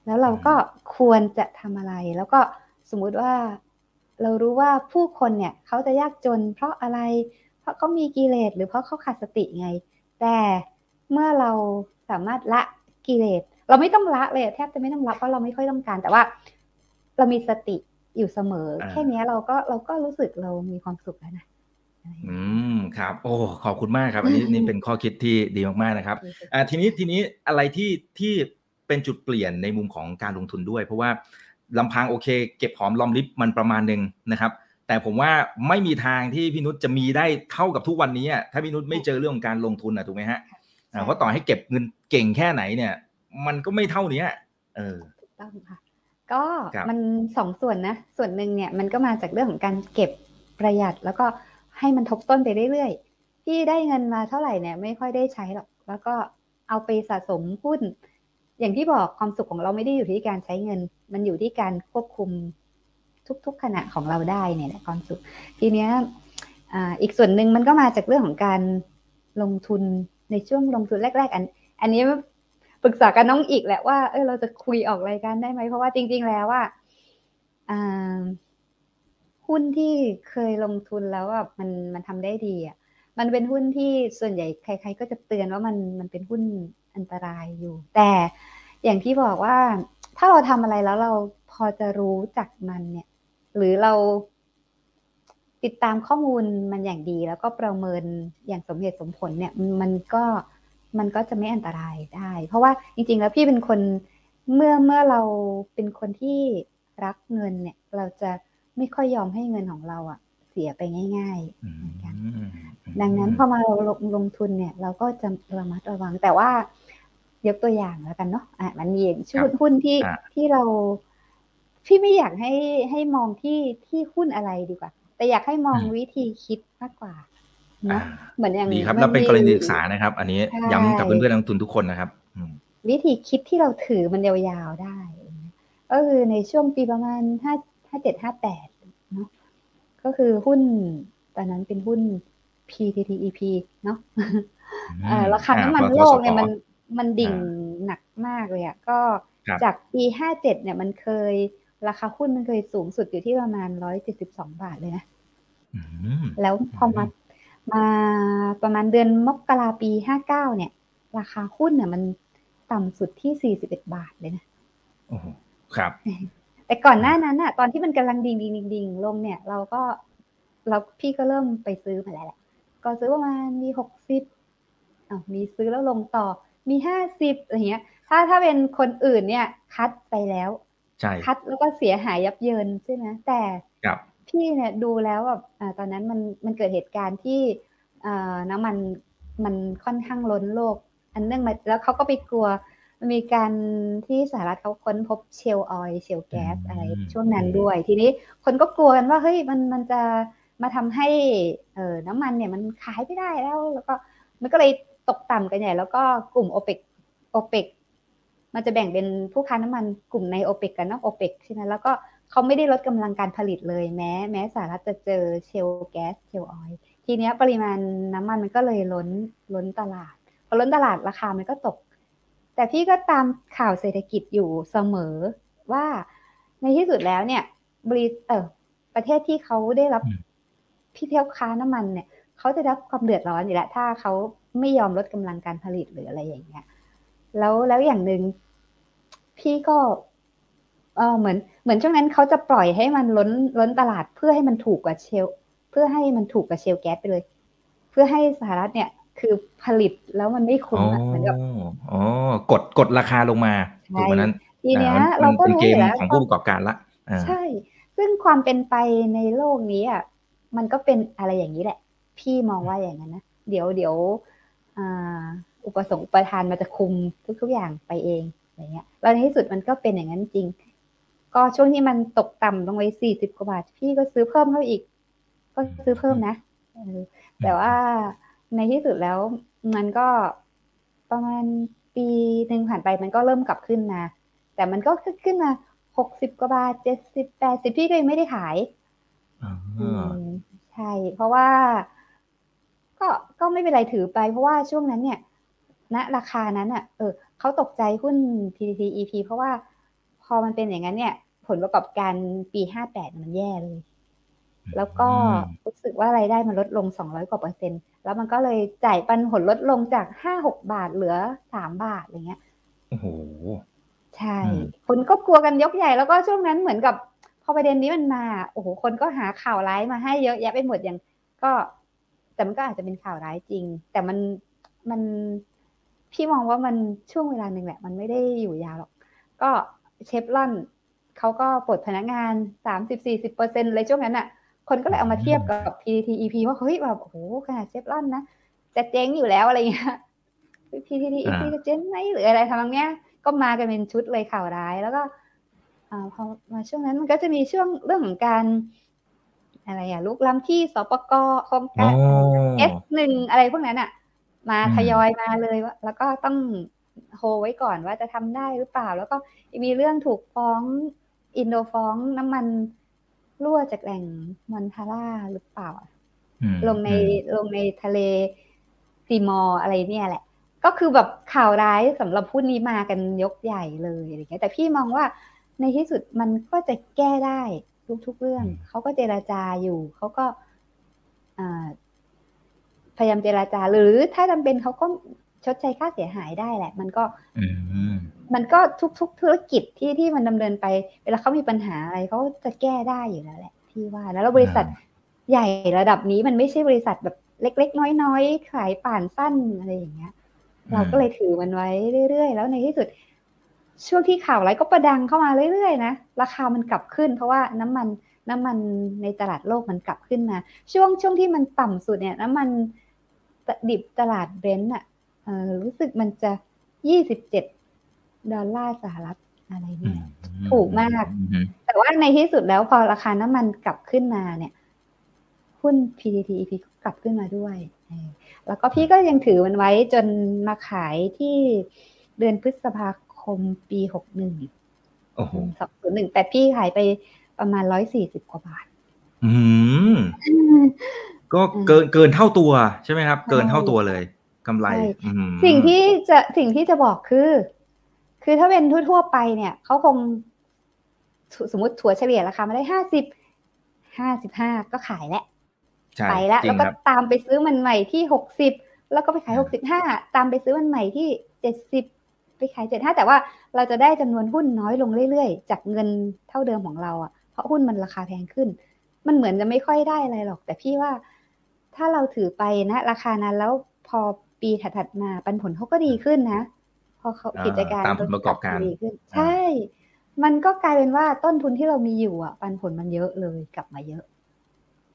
แล้วเราก็ควรจะทำอะไร แล้วก็สมมุติว่าเรารู้ว่าผู้คนเนี่ยเขาจะยากจน เพราะอะไร เพราะเขามีกิเลสหรือเพราะเขาขาดสติไง แต่เมื่อเราสามารถละกิเลสเราไม่ต้องละเลยแทบจะไม่ต้องละเพราะเราไม่ค่อยต้องการ แต่ว่า เรามีสติอยู่เสมออ่าแค่เนี้ยเราก็เราก็รู้สึกเรามีความสุขแล้วนะอืมครับ โอ้ขอบคุณมากครับ อันนี้นี่เป็นข้อคิดที่ดีมากๆนะครับ อ่าทีนี้ทีนี้อะไรที่ที่ เป็นจุดเปลี่ยนในมุมของการลงทุนด้วย เพราะว่าลำพังโอเค เก็บหอมรอมริบมันประมาณหนึ่งนะครับ แต่ผมว่าไม่มีทางที่พี่นุชจะมีได้เท่ากับทุกวันนี้อะถ้าพี่นุชไม่เจอเรื่องของการลงทุนอะถูกไหมฮะอ่าเพราะต่อให้เก็บเงินเก่งแค่ไหนเนี่ย มันก็ไม่เท่านี้เออถูกต้องค่ะก็ครับมันสองส่วนนะ ส่วนหนึ่งเนี่ยมันก็มาจากเรื่องของการเก็บประหยัด แล้วก็ให้มันทบต้นไปเรื่อยๆพี่ได้เงินมาเท่าไหร่เนี่ยไม่ค่อยได้ใช้หรอก แล้วก็เอาไปสะสมหุ้น อย่างที่บอกความสุขของเราไม่ได้อยู่ที่การใช้เงิน มันอยู่ที่การควบคุมทุก ๆ ขณะของเราได้เนี่ยแหละความสุข ทีเนี้ยอ่าอีกส่วนหนึ่งมันก็มาจากเรื่องของการลงทุนในช่วงลงทุนแรก ๆ อัน อันนี้ปรึกษากับน้องอีกแหละว่าเออเราจะคุยออกรายการได้ไหมเพราะว่าจริง ๆ แล้วว่าอ่าหุ้นที่เคยลงทุนแล้วแบบมันมันทำได้ดีอะมันเป็นหุ้นที่ส่วนใหญ่ใคร ๆ ก็จะเตือนว่ามันมันเป็นหุ้นอันตรายอยู่ แต่ อย่างที่บอกว่าถ้าเราทำอะไรแล้วเราพอจะรู้จักมันเนี่ย หรือเราติดตามข้อมูลมันอย่างดี แล้วก็ประเมินอย่างสมเหตุสมผลเนี่ย มันก็มันก็จะไม่อันตรายได้ เพราะว่าจริง ๆ แล้วพี่เป็นคนเมื่อเมื่อเราเป็นคนที่รักเงินเนี่ย เราจะไม่ค่อยยอมให้เงินของเราอะเสียไปง่ายอืมๆดังนั้นพอมาเราลงลงทุนเนี่ย เราก็จะระมัดระวังแต่ว่า ยกตัวอย่างแล้วกันเนาะอะมันมีอย่างชุดหุ้นที่อะที่เราพี่ไม่อยากให้ให้มองที่ที่หุ้นอะไรดีกว่า แต่อยากให้มองวิธีคิดมากกว่าเนาะอ่าเหมือนอย่างดีครับมัแล้วเป็นมีกรณีศึกษานะครับ อันนี้ใช่ย้ำกับเพื่อนๆนักลงทุนทุกคนนะครับอืมวิธีคิดที่เราถือมันยาวๆได้ก็คือในช่วงปีประมาณห้าห้าเจ็ดห้าแปดเนาะก็คือหุ้นตอนนั้นเป็นหุ้น PTTEP เนาะเอ่อราคาน้ำมันโลกเนี่ยมัน มันดิ่งหนักมากเลยอะก็ครับจากปีห้าเจ็ดเนี่ยมันเคยราคาหุ้นมันเคยสูงสุดอยู่ที่ประมาณร้อยเจ็ดสิบสองบาทเลยนะอืมแล้วพอมามาประมาณเดือนมกราปีห้าเก้าเนี่ย ราคาหุ้นเนี่ยมันต่ำสุดที่สี่สิบเอ็ดบาทเลยนะโอ้โหครับ แต่ก่อนหน้านั้นอะตอนที่มันกำลังดิ่งดิ่งดิ่งดิ่งลงเนี่ย เราก็เราพี่ก็เริ่มไปซื้อมาแล้วแหละก็ซื้อประมาณมีหกสิบอ้าวมีซื้อแล้วลงต่อ มีห้าสิบอะไรเงี้ย ถ้าถ้าเป็นคนอื่นเนี่ยคัดไปแล้วใช่คัดแล้วก็เสียหายยับเยินใช่ไหมแต่ครับพี่เนี่ยดูแล้วแบบอ่าตอนนั้นมันมันเกิดเหตุการณ์ที่อ่าน้ำมันมันค่อนข้างล้นโลก อันเนื่องมาแล้วเขาก็ไปกลัวมันมีการที่สหรัฐเขาค้นพบเชลออยเชลแก๊สอะไรช่วงนั้นด้วย ทีนี้คนก็กลัวกันว่าเฮ้ยมันมันจะมาทำให้เออน้ำมันเนี่ยมันขายไม่ได้แล้ว แล้วก็มันก็เลย ตกต่ำกันใหญ่แล้วก็กลุ่มโอเปกโอเปกมันจะแบ่งเป็นผู้ค้าน้ำมันกลุ่มในโอเปกกับนอกโอเปกใช่ไหมแล้วก็เขาไม่ได้ลดกำลังการผลิตเลยแม้ แม้สหรัฐจะเจอเชลแก๊สเชลออยทีเนี้ยปริมาณน้ำมันมันก็เลยล้นล้นตลาดพอล้นตลาดราคามันก็ตก แต่พี่ก็ตามข่าวเศรษฐกิจอยู่เสมอว่าในที่สุดแล้วเนี่ยบริเออประเทศที่เขาได้รับอืมพี่เที่ยวค้าน้ำมันเนี่ยเขาจะได้รับความเดือดร้อนอยู่แล้วถ้าเขา ไม่ยอมลดกำลังการผลิตหรืออะไรอย่างเงี้ย แล้วแล้วอย่างหนึ่งพี่ก็เออเหมือนเหมือนช่วงนั้นเขาจะปล่อยให้มันล้นล้นตลาดเพื่อให้มันถูกกว่าเชล เพื่อให้มันถูกกับเชลแก๊สไปเลย เพื่อให้สหรัฐเนี่ยคือผลิตแล้วมันไม่คุ้มอะเหมือนกับอ๋อกดกดราคาลงมาใช่ถูกไหมนั้นทีเนี้ยอ่เราก็มันเป็นรู้เกอมยู่แล้วของผู้ประกอบการละอ่าใช่ ซึ่งความเป็นไปในโลกนี้อะมันก็เป็นอะไรอย่างนี้แหละ พี่มองว่าอย่างนั้นนะเดี๋ยวเดี๋ยว อุปสงค์อุปทานมันจะคุมทุก ๆอย่างไปเองอย่างเงี้ยแล้วในที่สุดมันก็เป็นอย่างนั้นจริง ก็ช่วงที่มันตกต่ำลงไปสี่สิบกว่าบาท พี่ก็ซื้อเพิ่มเข้าอีก ก็ซื้อเพิ่มนะแต่ว่าในที่สุดแล้วมันก็ประมาณปีหนึ่งผ่านไปมันก็เริ่มกลับขึ้นมา แต่มันก็ขึ้นมาหกสิบกว่าบาทเจ็ดสิบแปดสิบพี่ก็ยังไม่ได้ขายใช่ เพราะว่า ก็ก็ไม่เป็นไรถือไป เพราะว่าช่วงนั้นเนี่ยณราคานั้นอะเออเขาตกใจหุ้น PTT EP เพราะว่าพอมันเป็นอย่างนั้นเนี่ย ผลประกอบการปีห้าแปดมันแย่เลย แล้วก็รู้สึกว่ารายได้มันลดลงสองร้อยกว่าเปอร์เซ็นต์แล้วมันก็เลยจ่ายปันผลลดลงจากห้าหกบาทเหลือสามบาทอะไรเงี้ยโอ้โหใช่ คนก็กลัวกันยกใหญ่แล้วก็ช่วงนั้นเหมือนกับพอประเด็นนี้มันมา โอ้โห คนก็หาข่าวร้ายมาให้เยอะแยะไปหมดอย่าง ก็ แต่มันก็อาจจะเป็นข่าวร้ายจริง แต่มันมันพี่มองว่ามันช่วงเวลาหนึ่งแหละ มันไม่ได้อยู่ยาวหรอก ก็เชฟลอนเขาก็ปลดพนักงานสามสิบสี่สิบเปอร์เซ็นต์เลยช่วงนั้นอะ คนก็เลยเอามาเทียบกับ PTTEP ว่าเฮ้ยแบบโอ้โหขนาดเชฟลอนนะจะเจ๊งอยู่แล้วอะไรเงี้ย PTTEP จะเจ๊งไหมหรืออะไรทำนองเนี้ย ก็มากันเป็นชุดเลยข่าวร้ายแล้วก็อพอมาช่วงนั้นมันก็จะมีช่วงเรื่องของการ อะไรอะลุกล้ำที่สปกโครงการเอสหนึ่งอะไรพวกนั้นอะมาทยอยมาเลยแล้วก็ต้องโฮไว้ก่อนว่าจะทำได้หรือเปล่า แล้วก็มีเรื่องถูกฟ้องอินโดฟ้องน้ำมันรั่วจากแหล่งมอนทาร่าหรือเปล่า ลงในลงในทะเลซีมอร์อะไรเนี่ยแหละ ก็คือแบบข่าวร้ายสำหรับพูดนี้มากันยกใหญ่เลยอะไรเงี้ยแต่พี่มองว่าในที่สุดมันก็จะแก้ได้ ทุกๆเรื่อง เขาก็เจราจาอยู่เขาก็พยายามเจราจา หรือถ้าจำเป็นเขาก็ชดใช้ค่าเสียหายได้แหละ มันก็มันก็ทุก ๆ ธุรกิจที่ที่มันดำเนินไป เวลาเขามีปัญหาอะไรเขาจะแก้ได้อยู่แล้วแหละพี่ว่าแล้วบริษัทใหญ่ระดับนี้มันไม่ใช่บริษัทแบบเล็ก ๆ น้อยๆสายป่านสั้นอะไรอย่างเงี้ย เราก็เลยถือมันไว้เรื่อยๆ แล้วในที่สุด ช่วงที่ข่าวไรก็ประดังเข้ามาเรื่อยๆนะราคามันกลับขึ้น เพราะว่าน้ำมันน้ำมันในตลาดโลกมันกลับขึ้นมาช่วงช่วงที่มันต่ำสุดเนี่ย น้ำมันดิบตลาด Brent อะรู้สึกมันจะยี่สิบเจ็ดดอลลาร์สหรัฐอะไรเนี่ยถูกมาก แต่ว่าในที่สุดแล้วพอราคาน้ำมันกลับขึ้นมาเนี่ย หุ้น PTTEP กลับขึ้นมาด้วย แล้วก็พี่ก็ยังถือมันไว้จนมาขายที่เดือนพฤษภาค มปีหกหนึ่งสองศูนย์หนึ่งแต่พี่ขายไปประมาณร้อยสี่สิบกว่าบาท อืมก็เกินเกินเท่าตัวใช่ไหมครับ เกินเท่าตัวเลยกำไรสิ่งที่จะสิ่งที่จะบอกคือ คือถ้าเป็นทั่วๆไปเนี่ยเขาคง สมมติถั่วเฉลี่ยราคามาได้ห้าสิบห้าสิบห้าก็ขายแล้วไปแล้วแล้วก็ตามไปซื้อมันใหม่ที่หกสิบแล้วก็ไปขายหกสิบห้าตามไปซื้อมันใหม่ที่เจ็ดสิบ ไปขายเจ็ดห้าแต่ว่าเราจะได้จำนวนหุ้นน้อยลงเรื่อยๆ จากเงินเท่าเดิมของเราอะเพราะหุ้นมันราคาแพงขึ้น มันเหมือนจะไม่ค่อยได้อะไรหรอก แต่พี่ว่าถ้าเราถือไปนะ ราคานั้นแล้วพอปีถัดๆมาปันผลเขาก็ดีขึ้นนะ พอเขากิจการตามผลประกอบการดีขึ้น ใช่ มันก็กลายเป็นว่าต้นทุนที่เรามีอยู่อะ ปันผลมันเยอะเลยกลับมาเยอะ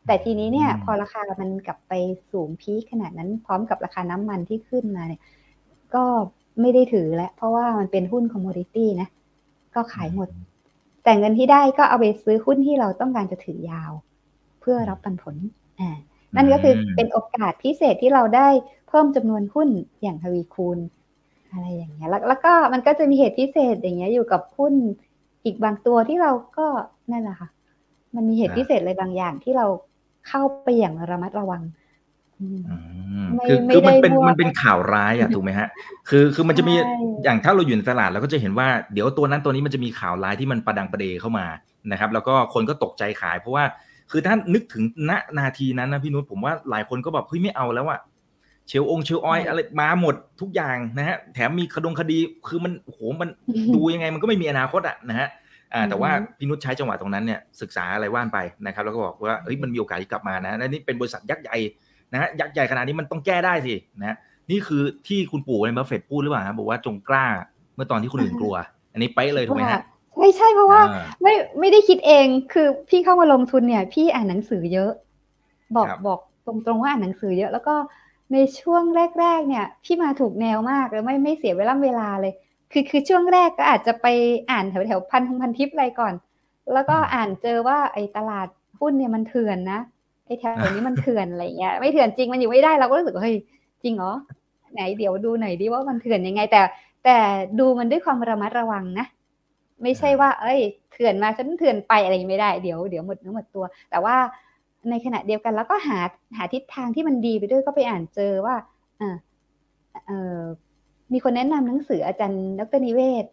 แต่ทีนี้เนี่ย พอราคามันกลับไปสูง peak ขนาดนั้น พร้อมกับราคาน้ำมันที่ขึ้นมาเนี่ย ก็ ไม่ได้ถือแล้ว เพราะว่ามันเป็นหุ้น commodity นะ ก็ขายหมด แต่เงินที่ได้ก็เอาไปซื้อหุ้นที่เราต้องการจะถือยาว เพื่อรับปันผลอ่านั่นก็คือเป็นโอกาสพิเศษที่เราได้เพิ่มจำนวนหุ้นอย่างทวีคูณ อะไรอย่างเงี้ยแล้วแล้วก็มันก็จะมีเหตุพิเศษอย่างเงี้ยอยู่กับหุ้นอีกบางตัวที่เราก็นั่นแหละค่ะ มันมีเหตุพิเศษอะไรบางอย่างที่เราเข้าไปอย่างระมัดระวัง คือคือมันเป็นมันเป็นข่าวร้ายอะถูกไหมฮะ คือคือมันจะมีอย่างถ้าเราอยู่ในตลาดเราก็จะเห็นว่าเดี๋ยวตัวนั้นตัวนี้มันจะมีข่าวร้ายที่มันประดังประเดเข้ามานะครับ แล้วก็คนก็ตกใจขายเพราะว่า คือถ้านึกถึงณนาทีนั้นนะพี่นุชผมว่าหลายคนก็แบบเฮ้ยไม่เอาแล้วอะเชลองเชลออยอะไรมาหมดทุกอย่างนะฮะแถมมีคดงคดีคือมันโหมันดูยังไงมันก็ไม่มีอนาคตอะนะฮะอ่าแต่ว่าพี่นุชใช้จังหวะตรงนั้นเนี่ยศึกษาอะไรว่านไปนะครับ แล้วก็บอกว่าเฮ้ยมันมีโอกาสที่กลับมานะและนี่เป็นบริษัทยักษ์ใหญ่ นะฮะยักษ์ใหญ่ขนาดนี้มันต้องแก้ได้สินะนี่คือที่คุณปู่ในบัฟเฟตพูดหรือเปล่าครับบอกว่าจงกล้าเมื่อตอนที่คนอื่นกลัว อันนี้ไปเลยถูกไหมฮะไม่ใช่เพราะว่าไม่ไม่ได้คิดเองคือพี่เข้ามาลงทุนเนี่ย พี่อ่านหนังสือเยอะ บอกบอกตรงๆว่าอ่านหนังสือเยอะ แล้วก็ในช่วงแรก ๆ เนี่ย พี่มาถูกแนวมากเลยไม่ไม่เสียเวลาเวลาเลย คือคือช่วงแรกก็อาจจะไปอ่านแถวแถวพันพันทิปอะไรก่อน แล้วก็อ่านเจอว่าไอ้ตลาดหุ้นเนี่ยมันเถื่อนนะไอ้ แถวนี้มันเถื่อนอะไรเงี้ยไม่เถื่อนจริงมันอยู่ไม่ได้เราก็รู้สึกว่าเฮ้ยจริงเหรอไหนเดี๋ยวดูหน่อยดิว่ามันเถื่อนยังไง แต่ แต่ดูมันด้วยความระมัดระวังนะไม่ใช่ว่า เอ้ยเถื่อนมาฉันเถื่อนไปอะไรไม่ได้เดี๋ยวเดี๋ยวหมดเนื้อหมดตัว แต่ว่าในขณะเดียวกันแล้วก็หาหาทิศทางที่มันดีไปด้วยก็ไปอ่านเจอว่าอ่าเออมีคนแนะนำหนังสืออาจารย์ดรนิเวศ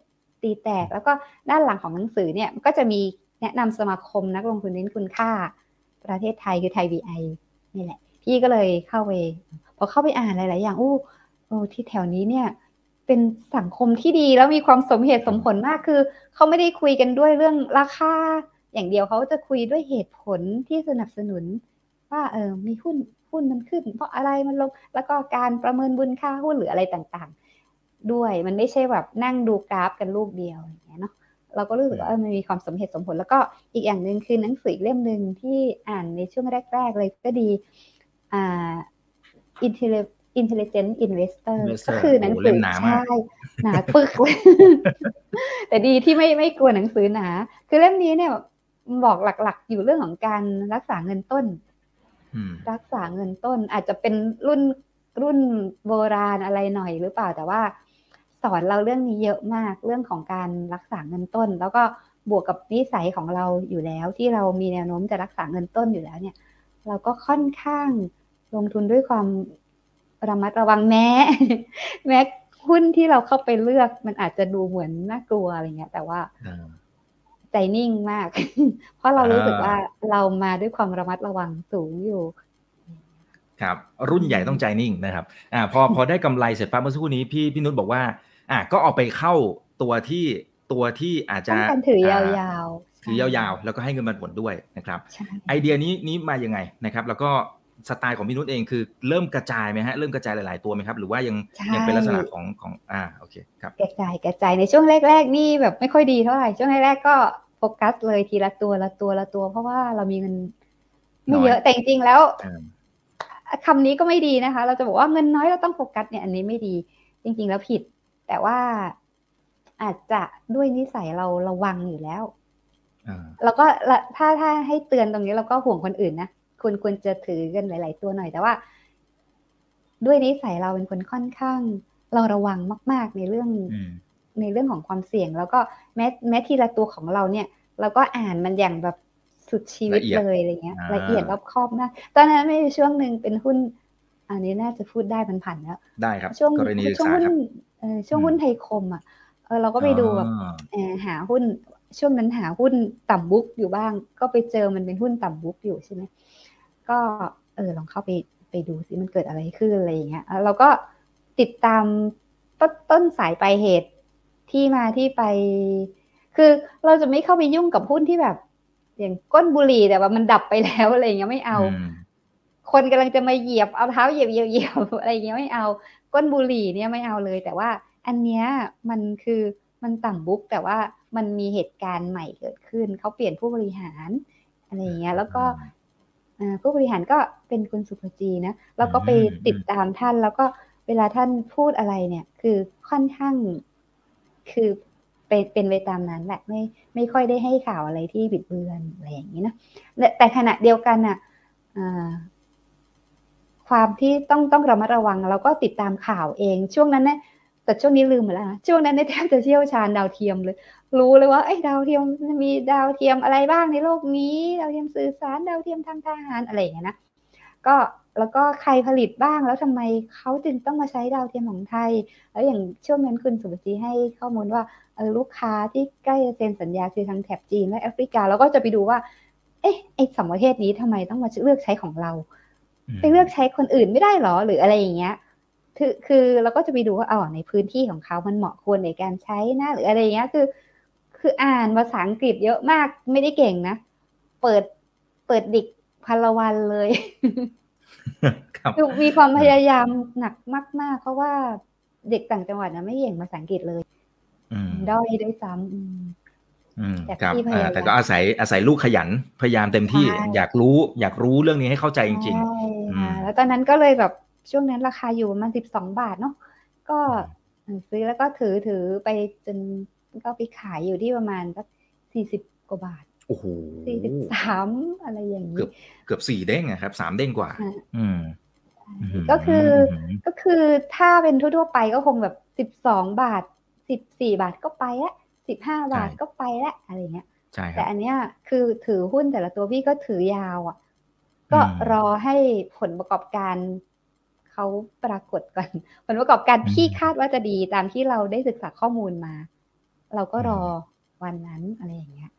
ตีแตก แล้วก็ด้านหลังของหนังสือเนี่ยก็จะมีแนะนำสมาคมนักลงทุนเน้นคุณค่า ประเทศไทยคือไทยวีไอนี่แหละ พี่ก็เลยเข้าไปพอเข้าไปอ่านหลาย ๆ อย่างอู้โอ้ที่แถวนี้เนี่ย เป็นสังคมที่ดีแล้วมีความสมเหตุสมผลมากคือเขาไม่ได้คุยกันด้วยเรื่องราคาอย่างเดียวเขาจะคุยด้วยเหตุผลที่สนับสนุน ว่าเออมีหุ้นหุ้นมันขึ้น เพราะอะไรมันลงแล้วก็การประเมินบุญค่าหุ้นหรืออะไรต่างๆ ด้วยมันไม่ใช่แบบนั่งดูกราฟกันลูกเดียวอย่าง เงี้ยเนาะเราก็รู้สึกว่าเออมันมีความสมเหตุสมผล แล้วก็อีกอย่างหนึ่งคือหนังสือเล่มหนึ่งที่อ่านในช่วงแรก ๆ เลยก็ดีอ่า Intelligent Investor ก็คือหนังสือใช่หนาปึกเลยแต่ดีที่ไม่ไม่กลัวหนังสือหนา คือเล่มนี้เนี่ยบอกหลักๆ อยู่เรื่องของการรักษาเงินต้นรักษาเงินต้นอาจจะเป็นรุ่นรุ่นโบราณอะไรหน่อยหรือเปล่าแต่ว่า สอนเราเรื่องนี้เยอะมากเรื่องของการรักษาเงินต้น แล้วก็บวกกับนิสัยของเราอยู่แล้ว ที่เรามีแนวโน้มจะรักษาเงินต้นอยู่แล้วเนี่ย เราก็ค่อนข้างลงทุนด้วยความระมัดระวังแม้แม้หุ้นที่เราเข้าไปเลือกมันอาจจะดูเหมือนน่ากลัวอะไรเงี้ย แต่ว่าใจนิ่งมาก เพราะเรารู้สึกว่าเรามาด้วยความระมัดระวังสูงอยู่ ครับ รุ่นใหญ่ต้องใจนิ่งนะครับ อ่า พอพอได้กำไรเสร็จปั๊บเมื่อสักครู่นี้พี่พี่นุชบอกว่า อ่าก็เอาไปเข้าตัวที่ตัวที่อาจจะถือยาวๆถือยาวๆ แล้วก็ให้เงินมันผลด้วยนะครับไอเดียนี้นี้มายังไงนะครับ แล้วก็สไตล์ของพี่นุชเองคือเริ่มกระจายไหมฮะเริ่มกระจายหลาย ๆ ตัวไหมครับ หรือว่ายังยังเป็นลักษณะของของอ่าโอเคครับกระจายกระจายในช่วงแรก ๆ นี่แบบไม่ค่อยดีเท่าไหร่ช่วงแรกๆก็โฟกัสเลยทีละตัวละตัวละตัว เพราะว่าเรามีเงินไม่เยอะแต่จริงๆแล้วคำนี้ก็ไม่ดีนะคะ เราจะบอกว่าเงินน้อยเราต้องโฟกัสเนี่ยอันนี้ไม่ดี จริง ๆ แล้วผิด แต่ว่าอาจจะด้วยนิสัยเราระวังอยู่แล้วแล้วก็ถ้าถ้าให้เตือนตรงนี้เราก็ห่วงคนอื่นนะควรควรจะถือกันหลาย ๆ ตัวหน่อย แต่ว่า ด้วยนิสัยเราเป็นคนค่อนข้าง เราระวังมาก ๆ ในเรื่องในเรื่องของความเสี่ยง แล้วก็แม้แม้ทีละตัวของเราเนี่ยเราก็อ่านมันอย่างแบบสุดชีวิตเลยอะไรเงี้ย ละเอียดรอบคอบมากตอนนั้นไม่ช่วงหนึ่งเป็นหุ้น อันนี้น่าจะพูดได้ผ่านๆแล้วได้ครับช่วงช่วงหุ้น ช่วงหุ้นไทยคมอะเออเราก็ไปดูแบบหาหุ้นช่วงนั้นหาหุ้นต่ำบุ๊กอยู่บ้าง ก็ไปเจอมันเป็นหุ้นต่ำบุ๊กอยู่ใช่ไหมก็เออลองเข้าไปไปดูสิมันเกิดอะไรขึ้นอะไรอย่างเงี้ยเราก็ติดตามต้นต้นสายปลายเหตุที่มาที่ไป คือเราจะไม่เข้าไปยุ่งกับหุ้นที่แบบ อย่างก้นบุหรี่แต่ว่ามันดับไปแล้วอะไรเงี้ยไม่เอา คนกำลังจะมาเหยียบเอาเท้าเหยียบเหยียบเหยียบอะไรเงี้ยไม่เอา ก้นบุหรี่เนี่ยไม่เอาเลย แต่ว่าอันเนี้ยมันคือมันต่ำบุ๊กแต่ว่ามันมีเหตุการณ์ใหม่เกิดขึ้น เขาเปลี่ยนผู้บริหารอะไรเงี้ยแล้วก็ผู้บริหารก็เป็นคุณสุภจีนะแล้วก็ไปติดตามท่าน แล้วก็เวลาท่านพูดอะไรเนี่ย คือค่อนข้างคือเป็นเป็นไปตามนั้นแหละไม่ไม่ค่อยได้ให้ข่าวอะไรที่บิดเบือนอะไรอย่างนี้นะแต่ขณะเดียวกันอะ ความที่ต้องต้องระมัดระวังเราก็ติดตามข่าวเอง ช่วงนั้นเนี่ยแต่ช่วงนี้ลืมหมดแล้วนะช่วงนั้นเนี่ยแทบจะเชี่ยวชาญดาวเทียมเลย รู้เลยว่าไอ้ดาวเทียมมีดาวเทียมอะไรบ้างในโลกนี้ ดาวเทียมสื่อสารดาวเทียมทางทหารอะไรอย่างเงี้ยนะก็แล้วก็ใครผลิตบ้างแล้วทำไมเขาจึงต้องมาใช้ดาวเทียมของไทย แล้วอย่างช่วงนั้นคุณสุภจีให้ข้อมูลว่าลูกค้าที่ใกล้เซ็นสัญญาคือทางแถบจีนและแอฟริกา แล้วก็จะไปดูว่า เอ๊ะไอ้สองประเทศนี้ทำไมต้องมาเลือกใช้ของเรา ไปเลือกใช้คนอื่นไม่ได้หรอหรืออะไรอย่างเงี้ยคือคือเราก็จะไปดูว่าอ๋อในพื้นที่ของเขามันเหมาะควรในการใช้นะหรืออะไรอย่างเงี้ยคือ คืออ่านภาษาอังกฤษเยอะมากไม่ได้เก่งนะ เปิดเปิดดิกพันวันเลยคือมีความพยายามหนักมาก ๆ เพราะว่าเด็กต่างจังหวัดนะไม่เก่งภาษาอังกฤษเลยด้อยด้วยซ้อืมแต่ ครับพี่พยายามแต่ก็อาศัยอาศัยลูกขยันพยายามเต็มที่ใช่อยากรู้ อยากรู้เรื่องนี้ให้เข้าใจจริงใช่อืค่ะมแล้วตอนนั้นก็เลยแบบช่วงนั้นราคาอยู่ประมาณสิบสองบาทเนาะก็ซื้อแล้วก็ถือถือไปจนก็ไปขายอยู่ที่ประมาณสักสี่สิบกว่าบาทๆโอ้โหสี่สิบสามอะไรอย่างเกืนี้อบเกือบสี่เด้งอะครับสามเด้งกว่าอ่าอืมก็คือมก็คือถ้าเป็นทั่วๆไปก็คงแบบสิบสองบาทสิบสี่บาทก็ไปละ สิบห้าบาทก็ไปละอะไรเงี้ยใช่คแต่รับอันเนี้ยคือถือหุ้นแต่ละตัวพี่ก็ถือยาวอะ ก็อืมรอให้ผลประกอบการเขาปรากฏก่อน ผลประกอบการอืมที่คาดว่าจะดีตามที่เราได้ศึกษาข้อมูลมา เราก็รอวันนั้นอะไรอย่างเงี้ย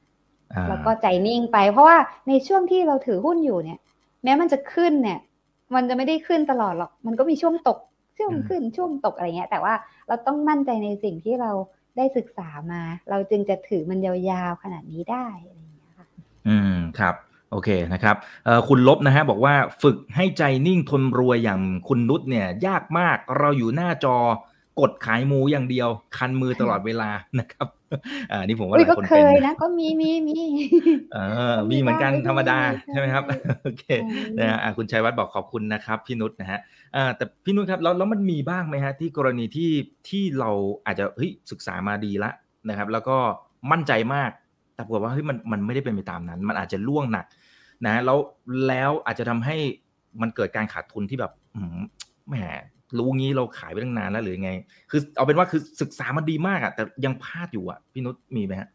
อ่าแล้วก็ใจนิ่งไป เพราะว่าในช่วงที่เราถือหุ้นอยู่เนี่ย แม้มันจะขึ้นเนี่ย มันจะไม่ได้ขึ้นตลอดหรอก มันก็มีช่วงตกช่วงขึ้นช่วงตกอะไรเงี้ย แต่ว่าเราต้องมั่นใจในสิ่งที่เรา ได้ศึกษามา เราจึงจะถือมันยาวๆขนาดนี้ได้อะไรอย่างเงี้ยค่ะอืมครับโอเคนะครับเอ่อคุณลบนะฮะบอกว่าฝึกให้ใจนิ่งทนรวยอย่างคุณนุชเนี่ย ยากมากเราอยู่หน้าจอกดขายหมูอย่างเดียว คันมือตลอดเวลานะครับอ่านี่ผมว่าหอุ้ยลายก็คนเคเป็นยนะนะก็มีมีมีเออมีเหมือนกันมีบ้างธรรมดาใช่ใช่ไหมครับโอเคใช่นะฮะอะคุณชัยวัฒน์บอกขอบคุณนะครับพี่นุชนะฮะ อ่าแต่พี่นุชครับแล้วแล้วมันมีบ้างไหมฮะที่กรณีที่ที่เราอาจจะเฮ้ยศึกษามาดีละนะครับ แล้วก็มั่นใจมาก แต่ปรากฏว่าเฮ้ยมันมันไม่ได้เป็นไปตามนั้น มันอาจจะล่วงหนักนะแล้วแล้วอาจจะทำให้มันเกิดการขาดทุนที่แบบอืมแหมรู้งี้เราขายไปตั้งนานแล้วหรือไง คือ เอาเป็นว่าคือศึกษามันดีมากอะแต่ยังพลาดอยู่อะพี่นุชมีไหมฮะ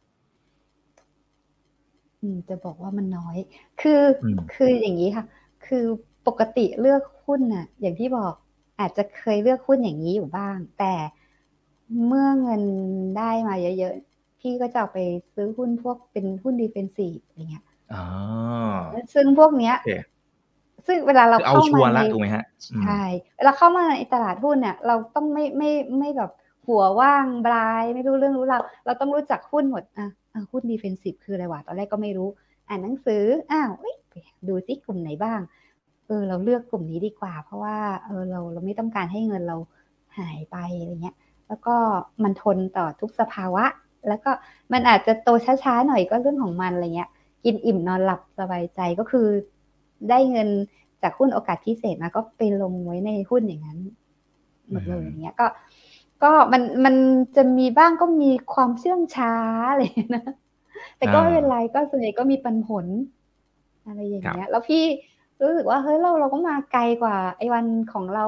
อืมจะบอกว่ามันน้อย คืออืมคืออย่างนี้ค่ะ คือ ปกติเลือกหุ้นน่ะ อย่างที่บอกอาจจะเคยเลือกหุ้นอย่างนี้อยู่บ้าง แต่เมื่อเงินได้มาเยอะๆ พี่ก็จะเอาไปซื้อหุ้นพวกเป็นหุ้น defensive อะไรเงี้ยอ๋อซึ่งพวกเนี้ยโอเคซึ่งเวลาเราคือเอาเข้าชัวร์มาละในถูกไหมฮะอืมใช่เวลาเข้ามาในตลาดหุ้นเนี่ย เราต้องไม่ไม่ไม่แบบหัวว่าง blind ไม่รู้เรื่องรู้ราวเราต้องรู้จักหุ้นหมดอะอะหุ้น defensive คืออะไรวะตอนแรกก็ไม่รู้ อ่านหนังสืออ้าวเอ้ยไปดูซิกลุ่มไหนบ้าง เออเราเลือกกลุ่มนี้ดีกว่า เพราะว่าเออเราเราไม่ต้องการให้เงินเราหายไปอะไรเงี้ย แล้วก็มันทนต่อทุกสภาวะ แล้วก็มันอาจจะโตช้าๆหน่อยก็เรื่องของมันอะไรเงี้ย กินอิ่มนอนหลับสบายใจก็คือได้เงินจากหุ้นโอกาสพิเศษมาก็ไปลงไว้ในหุ้นอย่างนั้นหมดเลยอืมอย่างเงี้ยก็ ก็มันมันจะมีบ้างก็มีความเชื่องช้าอะไรอย่างเงี้ยนะแต่ก็ไม่เป็นไรก็ส่วนใหญ่ก็มีปันผล อะไรอย่างเงี้ย แล้วพี่ รู้สึกว่าเฮ้ยเราเราก็มาไกลกว่าไอ้วันของเรา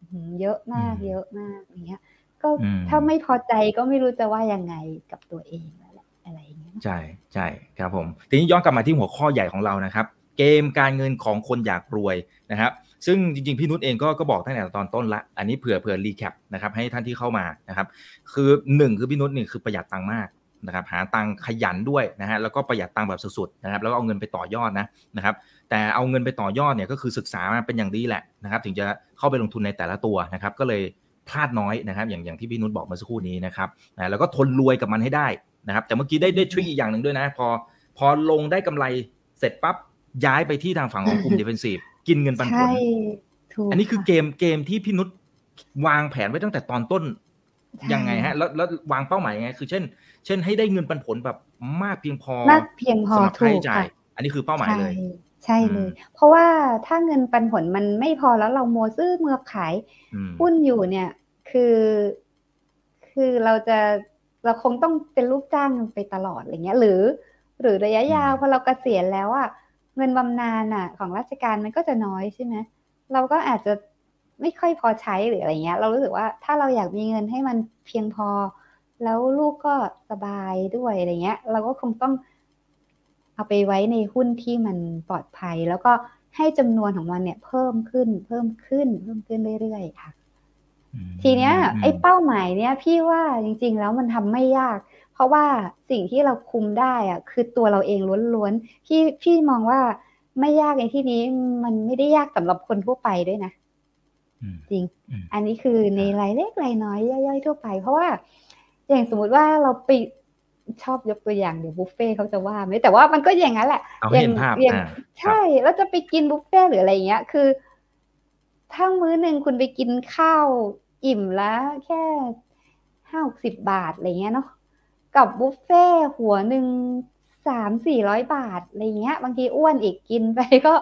อื้อหือเยอะมากอืมเยอะมากอย่างเงี้ย ก็อืมถ้าไม่พอใจก็ไม่รู้จะว่ายังไงกับตัวเองแล้วแหละอะไรอย่างเงี้ยใช่ใช่ครับผมทีนี้ย้อนกลับมาที่หัวข้อใหญ่ของเรานะครับ เกมการเงินของคนอยากรวยนะครับซึ่งจริงๆ พี่นุชเองก็ก็บอกตั้งแต่ตอนต้นละ อันนี้เผื่อเผื่อรีแคปนะครับให้ท่านที่เข้ามานะครับ คือหนึ่งคือพี่นุชนี่คือประหยัดตังค์มาก นะครับหาตังค์ขยันด้วยนะฮะแล้วก็ประหยัดตังค์แบบสุดๆนะครับแล้วก็เอาเงินไปต่อยอดนะนะครับแต่เอาเงินไปต่อยอดเนี่ยก็คือศึกษามาเป็นอย่างดีแหละนะครับถึงจะเข้าไปลงทุนในแต่ละตัวนะครับก็เลยพลาดน้อยนะครับอย่างอย่างที่พี่นุชบอกเมื่อสักครู่นี้นะครับนะแล้วก็ทนรวยกับมันให้ได้นะครับแต่เมื่อกี้ได้ได้ทริคอีกอย่างหนึ่งด้วยนะพอพอลงได้กำไรเสร็จปั๊บย้ายไปที่ทางฝั่งของกลุ่ม defensive กินเงินปันผลใช่ถูกอันนี้คือค่ะเกมเกมที่พี่นุชวางแผนไว้ตั้งแต่ตอนต้นใช่ยังไงฮะแล้วแล้ววางเป้าหมายยังไง คือเช่น เช่นให้ได้เงินปันผลแบบมากเพียงพอมากเพียงพอสำหรับถูค่ากใช้จ่ายค่ะอันนี้คือเป้าหมายเลย ใช่ใช่เลยอืมเพราะว่าถ้าเงินปันผลมันไม่พอแล้วเราโมวซื้อเมือขายอืมหุ้นอยู่เนี่ย คือ คือเราจะเราคงต้องเป็นลูกจ้างไปตลอดอะไรเงี้ย หรือ หรือระยะยาวอืมพอเราเกษียณแล้วอะเงินบำนาญอะ ของราชการมันก็จะน้อยใช่ไหมเราก็อาจจะไม่ค่อยพอใช้หรืออะไรเงี้ย เรารู้สึกว่าถ้าเราอยากมีเงินให้มันเพียงพอ แล้วลูกก็สบายด้วยอะไรเงี้ย เราก็คงต้องเอาไปไว้ในหุ้นที่มันปลอดภัย แล้วก็ให้จำนวนของมันเนี่ย เพิ่มขึ้น เพิ่มขึ้น เพิ่มขึ้นเรื่อยๆค่ะอืมทีเนี้ยมไอ้เป้าหมายเนี้ยพี่ว่าจริง ๆ แล้วมันทำไม่ยาก เพราะว่าสิ่งที่เราคุมได้อะคือตัวเราเองล้วนๆพี่พี่มองว่าไม่ยากในที่นี้มันไม่ได้ยากสำหรับคนทั่วไปด้วยนะอืมจริงอืมอันนี้คือในรายเล็กรายน้อยย่อยๆทั่วไป เพราะว่า อย่างสมมุติว่าเราไปชอบยกตัวอย่างเดี๋ยวบุฟเฟ่ต์เขาจะว่าไหมแต่ว่ามันก็อย่างนั้นแหละเอาให้เห็นภาพอย่างอ่าใช่แล้วจะไปกินบุฟเฟ่ต์หรืออะไรอย่างเงี้ย คือถ้ามื้อหนึ่งคุณไปกินข้าวอิ่มแล้วแค่ห้าหกสิบบาทอะไรเงี้ยเนาะกับบุฟเฟ่หัวหนึ่งสามสี่ร้อยบาทอะไรเงี้ย บางทีอ้วนอีกกินไปก็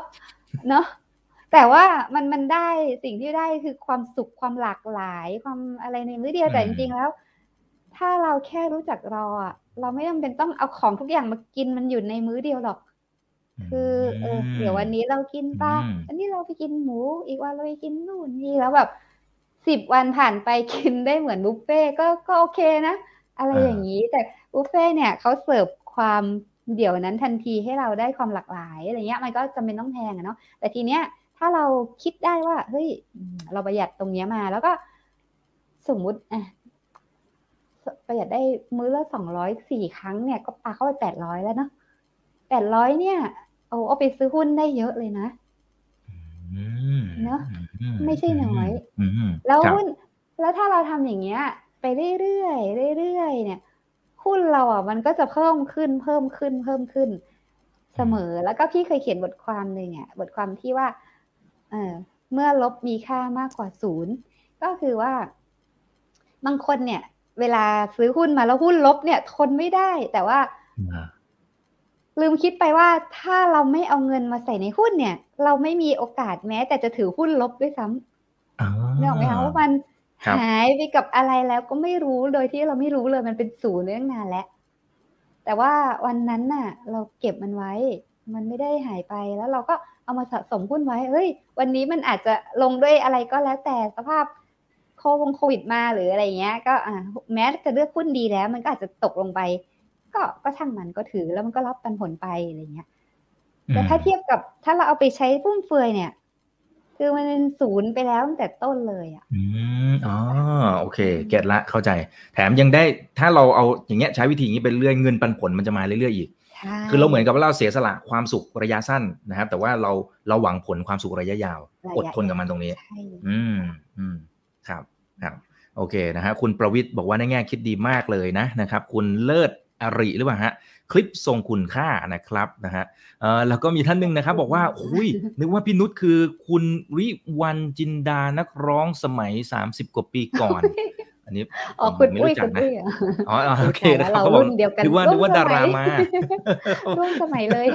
เนาะแต่ว่ามันมันได้สิ่งที่ได้คือความสุขความหลากหลาย ความอะไรในมื้อเดียวแต่จริงๆแล้ว ถ้าเราแค่รู้จักรออะเราไม่จำเป็นต้องเอาของทุกอย่างมากินมันอยู่ในมื้อเดียวหรอก คือเออเดี๋ยววันนี้เรากินปลาอันนี้เราไปกินหมู อีกวันเราไปกินนู่นนี่แล้วแบบสิบวันผ่านไปกินได้เหมือนบุฟเฟ่ก็ก็โอเคนะ อะไรอย่างนี้แต่บุฟเฟ่เนี่ยเขาเสิร์ฟความเดี๋ยวนั้นทันทีให้เราได้ความหลากหลายอะไรเงี้ยมันก็จำเป็นต้องแพงอะเนาะแต่ทีเนี้ยถ้าเราคิดได้ว่าเฮ้ยเราประหยัดตรงเนี้ยมาแล้วก็สมมุติอะ ประหยัดได้มื้อละสองร้อยสี่ครั้งเนี่ยก็ปาเข้าไปแปดร้อยแล้วเนาะแปดร้อยเนี่ยโอ้เอาไปซื้อหุ้นได้เยอะเลยนะเนาะไม่ใช่น้อยแล้วหุ้น แล้วถ้าเราทำอย่างเงี้ย ไปเรื่อยๆเรื่อยๆเนี่ยหุ้นเราอะมันก็จะเพิ่มขึ้นเพิ่มขึ้นเพิ่มขึ้น เสมอแล้วก็พี่เคยเขียนบทความหนึ่งอะบทความที่ว่า เออเมื่อลบมีค่ามากกว่าศูนย์ก็คือว่า บางคนเนี่ย เวลาซื้อหุ้นมาแล้วหุ้นลบเนี่ย ทนไม่ได้ แต่ว่า ลืมคิดไปว่าถ้าเราไม่เอาเงินมาใส่ในหุ้นเนี่ย เราไม่มีโอกาสแม้ แต่จะถือหุ้นลบด้วยซ้ำเนี่ยไหมคะว่ามันหายไปกับอะไรแล้วก็ไม่รู้โดยที่เราไม่รู้เลยมันเป็นศูนย์เรื่องนานแล้ว แต่ว่าวันนั้นน่ะ เราเก็บมันไว้ มันไม่ได้หายไปแล้วเราก็เอามาสะสมหุ้นไว้เฮ้ย วันนี้มันอาจจะลงด้วยอะไรก็แล้วแต่สภาพ โควงโควิดมาหรืออะไรเงี้ย ก็อ่าแม้จะเลือกหุ้นดีแล้ว มันก็อาจจะตกลงไป ก็ก็ช่างมันก็ถือแล้วมันก็รับปันผลไปอะไรเงี้ยแต่ถ้าเทียบกับถ้าเราเอาไปใช้ฟุ่มเฟือยเนี่ย คือมันเป็นศูนย์ไปแล้วตั้งแต่ต้นเลยอะอืมอ๋อโอเค เก็ตละเข้าใจ แถมยังได้ถ้าเราเอาอย่างเงี้ยใช้วิธีนี้เป็นเรื่อยเงินปันผลมันจะมาเรื่อยๆอีกคือเราเหมือนกับว่าเราเสียสละความสุขระยะสั้นนะครับ แต่ว่าเราเราหวังผลความสุขระยะยาว อดทนกับมันตรงนี้ อืมอืมครับครับ โอเคนะฮะคุณประวิทย์บอกว่าในแง่คิดดีมากเลยนะนะครับคุณเลิศอริหรือเปล่าฮะคลิปทรงคุณค่านะครับนะฮะเออแล้วก็มีท่านหนึ่งนะครับบอกว่าอุ้ยนึกว่าพี่นุชคือคุณวิวันจินดานักร้องสมัยสามสิบกว่าปีก่อน อันนี้อ๋อคุณอุ้ยคุณอุ้ยอ๋อโอเคนะครับเขาบอกนึกว่านึกว่าดารามาร่วมสมัยเลย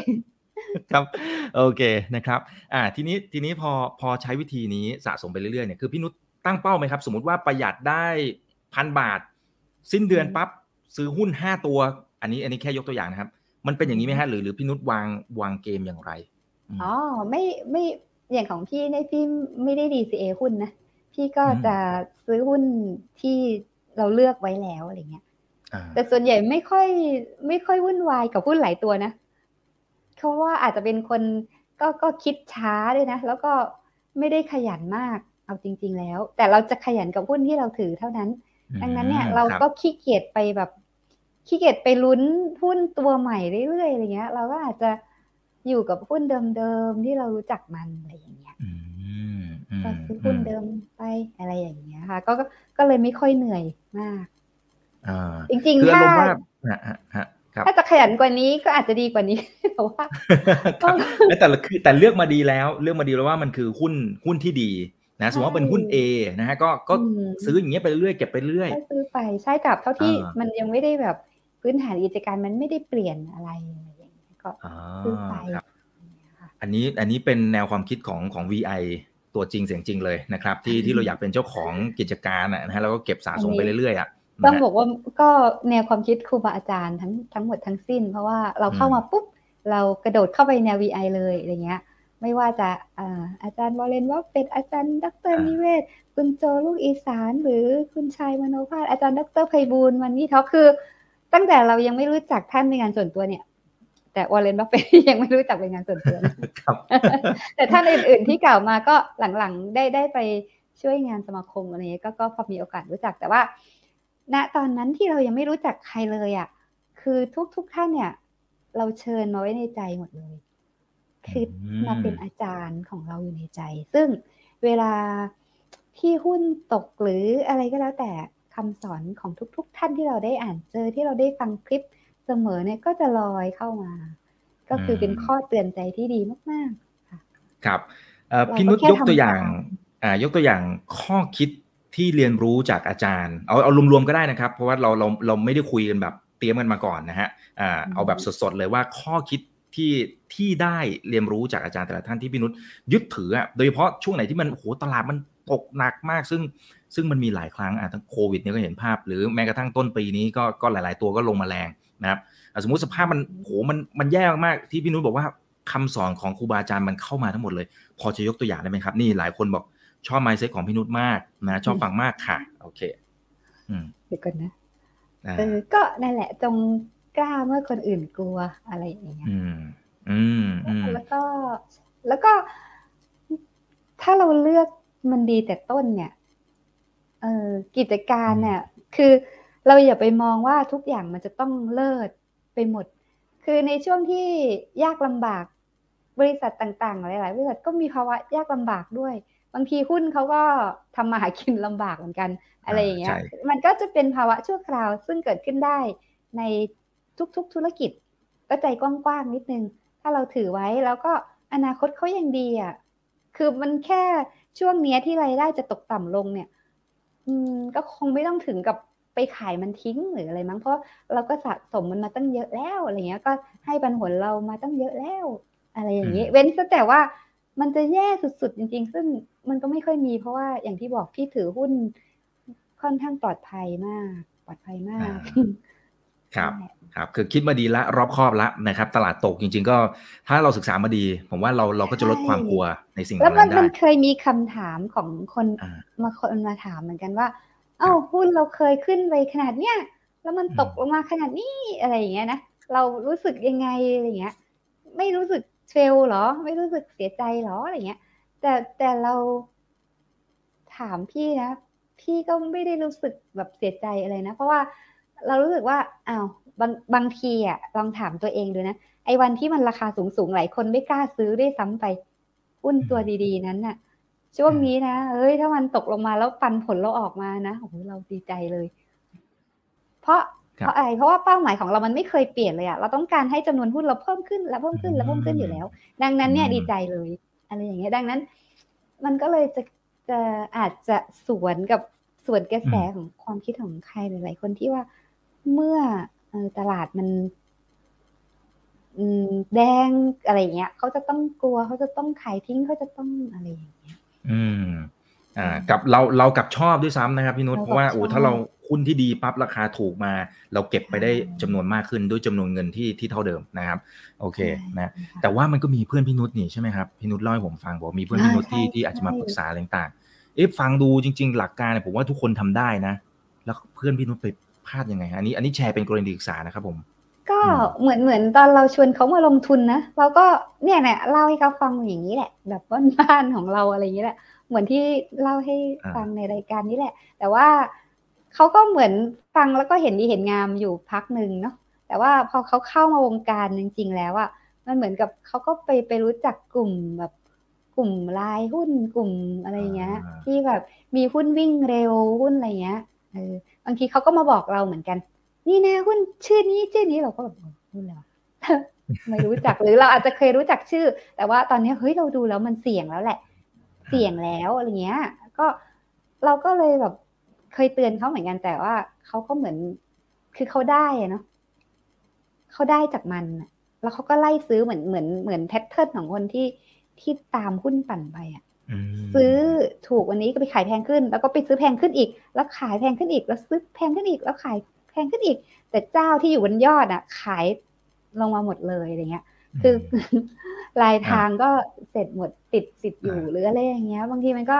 ครับโอเคนะครับอ่าทีนี้ทีนี้พอพอใช้วิธีนี้สะสมไปเรื่อยๆเนี่ยคือพี่นุช ตั้งเป้าไหมครับ สมมติว่าประหยัดได้พันบาท สิ้นเดือนปั๊บซื้อหุ้นห้าตัว อันนี้อันนี้แค่ยกตัวอย่างนะครับ มันเป็นอย่างนี้ไหมฮะหรือหรือพี่นุชวางวางเกมอย่างไรอ๋อไม่ไม่อย่างของพี่ในพี่ไม่ได้ DCA หุ้นนะพี่ก็จะซื้อหุ้นที่เราเลือกไว้แล้วอะไรเงี้ยแต่ส่วนใหญ่ไม่ค่อยไม่ค่อยวุ่นวายกับหุ้นหลายตัวนะเพราะว่าอาจจะเป็นคนก็ก็คิดช้าด้วยนะ แล้วก็ไม่ได้ขยันมาก เอาจริง ๆ แล้ว แต่เราจะขยันกับหุ้นที่เราถือเท่านั้น ดังนั้นเนี่ยเราก็ขี้เกียจไปแบบขี้เกียจไปลุ้นหุ้นตัวใหม่เรื่อยๆอะไรเงี้ย เราก็อาจจะอยู่กับหุ้นเดิมๆที่เรารู้จักมันอะไรอย่างเงี้ยก็ซื้อหุ้นเดิมไปอะไรอย่างเงี้ยค่ะ ก็ก็เลยไม่ค่อยเหนื่อยมากจริงๆถ้าถ้าจะขยันกว่านี้ก็อาจจะดีกว่านี้แต่ว่าแต่คือแต่เลือกมาดีแล้ว เลือกมาดีแล้วว่ามันคือหุ้นหุ้นที่ดี นะสมมติว่าเป็นหุ้น A นะฮะก็ก็ซื้ออย่างเงี้ยไปเรื่อยเก็บไปเรื่อยซื้อไปใช่กับเท่าที่มันยังไม่ได้แบบพื้นฐานกิจการมันไม่ได้เปลี่ยนอะไรอย่างเงี้ยก็ซื้อไปอันนี้อันนี้เป็นแนวความคิดของของ VI ตัวจริงเสียงจริงเลยนะครับ ที่ที่เราอยากเป็นเจ้าของกิจการนะฮะแล้วก็เก็บสะสมไปเรื่อยๆอะต้องบอกว่าก็แนวความคิดครูบาอาจารย์ทั้งทั้งหมดทั้งสิ้น เพราะว่าเราเข้ามาปุ๊บเรากระโดดเข้าไปแนว VI เลยอะไรเงี้ย ไม่ว่าจะอาจารย์ Warren ว่าเป็นอาจารย์ ดรนิเวศน์ คุณโจลูกอีสาน หรือคุณชายมโนภาสอาจารย์ ดรไพบูลย์มันนี่เขาคือ ตั้งแต่เรายังไม่รู้จักท่านในงานส่วนตัวเนี่ย แต่ Warren Buffett ยังไม่รู้จักเป็นงานส่วนตัวแต่ท่านอื่น ๆที่กล่าวมาก็หลังๆได้ได้ไปช่วยงานสมาคมอะไรเงี้ยก็ก็พอมีโอกาสรู้จักแต่ว่า ณตอนนั้นที่เรายังไม่รู้จักใครเลยอะคือทุกๆท่านเนี่ย เราเชิญมาไว้ในใจหมดเลย คือมาเป็นอาจารย์ของเราอยู่ในใจ ซึ่งเวลาที่หุ้นตกหรืออะไรก็แล้วแต่คำสอนของทุก ๆ ท่านที่เราได้อ่านเจอที่เราได้ฟังคลิปเสมอเนี่ยก็จะลอยเข้ามา ก็คือเป็นข้อเตือนใจที่ดีมากๆค่ะครับพี่นุชยกตัวอย่างยกตัวอย่างข้อคิดที่เรียนรู้จากอาจารย์ เอาเอารวมๆก็ได้นะครับ เพราะว่าเราเราเราไม่ได้คุยกันแบบเตรียมกันมาก่อนนะฮะอ่าเอาแบบสดๆเลยว่าข้อคิด ที่ที่ได้เรียนรู้จากอาจารย์แต่ละท่านที่พี่นุชยึดถืออะโดยเฉพาะช่วงไหนที่มันโหตลาดมันตกหนักมาก ซึ่งซึ่งมันมีหลายครั้งอะทั้งโควิดเนี่ยก็เห็นภาพ หรือแม้กระทั่งต้นปีนี้ก็ก็หลาย ๆ ตัวก็ลงมาแรงนะครับสมมุติสภาพมันโหมันมันแย่มากๆที่พี่นุชบอกว่าคำสอนของครูบาอาจารย์มันเข้ามาทั้งหมดเลย พอจะยกตัวอย่างได้ไหมครับ นี่หลายคนบอกชอบไมซ์เซ็ตของพี่นุชมากนะชอบฟังมากค่ะ โอเคอืมเดี๋ยวก่อนนะอ่าเออก็นั่นแหละจง กล้าเมื่อคนอื่นกลัวอะไรอย่างเงี้ยอืมอืมอืมแล้วก็ แล้วก็ ถ้าเราเลือกมันดีแต่ต้นเนี่ย เออกิจการเนี่ย คือเราอย่าไปมองว่าทุกอย่างมันจะต้องเลิศไปหมด คือในช่วงที่ยากลำบาก บริษัทต่างๆ หลาย ๆ บริษัทก็มีภาวะยากลำบากด้วย บางทีหุ้นเขาก็ทำมาหากินลำบากเหมือนกัน อะไรอย่างเงี้ยใช่มันก็จะเป็นภาวะชั่วคราวซึ่งเกิดขึ้นได้ใน ทุก ๆ ธุรกิจ ก็ใจกว้างๆนิดนึง ถ้าเราถือไว้แล้วก็อนาคตเขายังดีอะคือมันแค่ช่วงเนี้ยที่รายได้จะตกต่ำลงเนี่ย อืมก็คงไม่ต้องถึงกับไปขายมันทิ้งหรืออะไรมั้งเพราะเราก็สะสมมันมาตั้งเยอะแล้วอะไรเงี้ย ก็ให้ปันผลเรามาตั้งเยอะแล้ว อะไรอย่างนี้อืมเว้นแต่ว่ามันจะแย่สุดๆจริง ๆ ซึ่งมันก็ไม่ค่อยมีเพราะว่าอย่างที่บอกพี่ถือหุ้นค่อนข้างปลอดภัยมาก ปลอดภัยมาก ครับ ครับคือคิดมาดีละรอบครอบละนะครับ ตลาดตกจริง ๆ ก็ถ้าเราศึกษามาดี ผมว่าเราเราก็จะลดความกลัวในสิ่งเหแล้วล่ามันั้นนได้มันเคยมีคำถามของคนอ่ามาคนมาถามเหมือนกันว่า เอ้าหุ้นเราเคยขึ้นไปขนาดเนี้ยแล้วมันตกอืมลงมาขนาดนี้อะไรอย่างเงี้ยนะเรารู้สึกยังไงอะไรเงี้ย ไม่รู้สึกเฟลเหรอ ไม่รู้สึกเสียใจเหรออะไรเงี้ย แต่แต่เราถามพี่นะ พี่ก็ไม่ได้รู้สึกแบบเสียใจอะไรนะ เพราะว่าเรารู้สึกว่าอ้าว บางบางทีอะลองถามตัวเองดูนะไอ้วันที่มันราคาสูงสูงๆหลายคนไม่กล้าซื้อด้วยซ้ำไปหุ้นตัวดีๆ นั้นน่ะ ช่วงนี้นะเฮ้ยถ้ามันตกลงมาแล้วปันผลเราออกมานะโอ้โหเราดีใจเลย เพราะครับเพราะอะไรเพราะว่าเป้าหมายของเรามันไม่เคยเปลี่ยนเลยอะเราต้องการให้จำนวนหุ้นเราเพิ่มขึ้นและเพิ่มขึ้นและเพิ่มขึ้นอยู่แล้ว ดังนั้นเนี่ยอืมดีใจเลยอะไรอย่างเงี้ยดังนั้น มันก็เลยจะจะอาจจะสวนกับสวนกระแสของความคิดของใครหลายๆคนที่ว่าเมื่อเอ่อ ตลาดมันอืมแดงอะไรอย่างเงี้ยเขาจะต้องกลัวเขาจะต้องขายทิ้งเขาจะต้องอะไรอย่างเงี้ย อืม อ่า กับเราเรากับชอบด้วยซ้ำนะครับพี่นุชเรากับเพราะว่าชอบโอ้ถ้าเราหุ้นที่ดีปั๊บราคาถูกมา เราเก็บไปได้จำนวนมากขึ้นด้วยจำนวนเงินที่ที่เท่าเดิมนะครับ โอเคนะแต่ว่ามันก็มีเพื่อนพี่นุชนี่ใช่ไหมครับพี่นุชเล่าให้ผมฟังบอกว่ามีเพื่อนพี่นุชที่ใช่ที่อาจจะมาใช่ปรึกษาอะไรต่างๆเอ๊ะฟังดูจริง ๆ หลักการเนี่ยผมว่าทุกคนทำได้นะ แล้วเพื่อนพี่นุชไป พลาดยังไงฮะอันนี้อันนี้แชร์เป็นกรณีศึกษานะครับผม ก็อืมเหมือนเหมือนตอนเราชวนเขามาลงทุนนะเราก็เนี่ยเนี่ยเล่าให้เขาฟังอย่างนี้แหละ แบบบ้านๆของเราอะไรอย่างนี้แหละ เหมือนที่เล่าให้ฟังในรายการนี้แหละ แต่ว่าเขาก็เหมือนฟังแล้วก็เห็นดีเห็นงามอยู่พักหนึ่งเนาะแต่ว่าพอเขาเข้ามาวงการจริง ๆ แล้วอะมันเหมือนกับเขาก็ไปไปรู้จักกลุ่มแบบกลุ่มลายหุ้นกลุ่มอะไรอย่างเงี้ยอ่าที่แบบมีหุ้นวิ่งเร็วหุ้นอะไรเงี้ยเออ บางทีเขาก็มาบอกเราเหมือนกัน นี่นะหุ้นชื่อนี้ชื่อนี้เราก็แบบเออหุ้นอะไรวไม่รู้จักหรือเราอาจจะเคยรู้จักชื่อ แต่ว่าตอนนี้เฮ้ยเราดูแล้วมันเสี่ยงแล้วแหละ เสี่ยงแล้วอะไรเงี้ย ก็เราก็เลยแบบเคยเตือนเขาเหมือนกันแต่ว่าเขาก็เหมือน คือเขาได้อะเนาะเขาได้จากมันแล้วเขาก็ไล่ซื้อเหมือนเหมือนเหมือนแพทเทิร์นของคนที่ที่ตามหุ้นปั่นไปอะ ซื้อถูกวันนี้ก็ไปขายแพงขึ้น แล้วก็ไปซื้อแพงขึ้นอีก แล้วขายแพงขึ้นอีก แล้วซื้อแพงขึ้นอีก แล้วขายแพงขึ้นอีก แต่เจ้าที่อยู่บนยอดอะ ขายลงมาหมดเลยอะไรเงี้ย คือลายทางก็เสร็จหมดติดติดอยู่อ่าหรืออะไรอย่างเงี้ย บางทีมันก็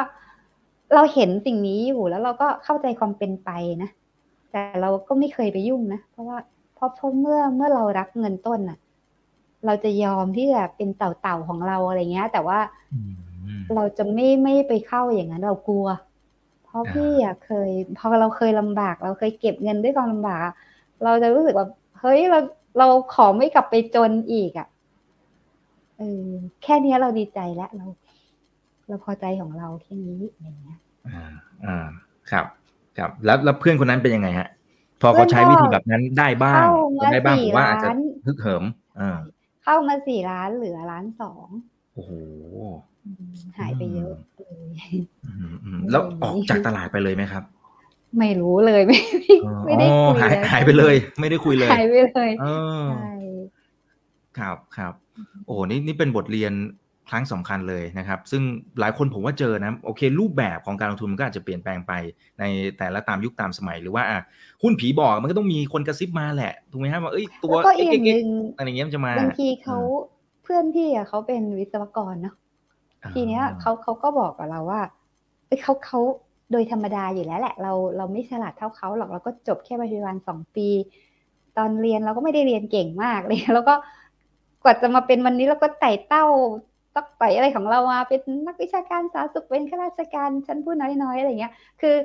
เราเห็นสิ่งนี้อยู่แล้วเราก็เข้าใจความเป็นไปนะ แต่เราก็ไม่เคยไปยุ่งนะ เพราะว่าเพราะเพราะเมื่อเมื่อเรารักเงินต้นน่ะ เราจะยอมที่จะเป็นเต่าเต่าๆของเราอะไรเงี้ย แต่ว่าอืม เราจะไม่ไม่ไปเข้าอย่างนั้นเรากลัว เพราะอ่าพี่อะเคย พอเราเคยลำบาก เราเคยเก็บเงินด้วยความลำบากอะเราจะรู้สึกว่าเฮ้ยเราเราขอไม่กลับไปจนอีกอะเออแค่เนี้ยเราดีใจแล้วเรา เราพอใจของเราแค่นี้อย่างเงี้ยอ่าอ่าครับ ครับแล้วแล้วเพื่อนคนนั้นเป็นยังไงฮะ พอเขาใช้วิธีแบบนั้นได้บ้างเข้ามาได้บ้างผสี่มว่าอาจจะล้านฮึกเหิมอ่าเข้ามาสี่ล้านเหลือล้านสองโอ้โหอืม หายไปเยอะเลยอืมอืมแล้วออกจากตลาดไปเลยไหมครับ ไม่รู้เลยไม่ไม่ไม่ได้คุยหายหายไปเลย ไม่ได้คุยเลยหายไปเลยเออใช่ครับครับ โอ้นี่นี่เป็นบทเรียนครั้งสำคัญเลยนะครับ ซึ่งหลายคนผมว่าเจอนะโอเค รูปแบบของการลงทุนมันก็อาจจะเปลี่ยนแปลงไปในแต่ละตามยุคตามสมัยหรือว่าอะหุ้นผีบอกมันก็ต้องมีคนกระซิบมาแหละถูกไหมฮะว่าเอ้ยตัวแล้วก็อีกอย่างหนึ่งอะไรอย่างเงี้ยมันจะมาบางทีเขาเพื่อนพี่อะเขาเป็นวิศวกรเนาะ ทีเนี้ยเขาเขาก็บอกกับเราว่าเอ้ยเขาเขาโดยธรรมดาอยู่แล้วแหละ เราเราไม่ฉลาดเท่าเขาหรอกเราก็จบแค่ปัจจุบันสองปี ตอนเรียนเราก็ไม่ได้เรียนเก่งมากเลยแล้วก็กว่าจะมาเป็นวันนี้เราก็ไต่เต้าตักไต่อะไรของเรามาเป็นนักวิชาการสาธารณสุขเป็นข้าราชการชั้นผู้น้อยๆอะไรเงี้ย คือ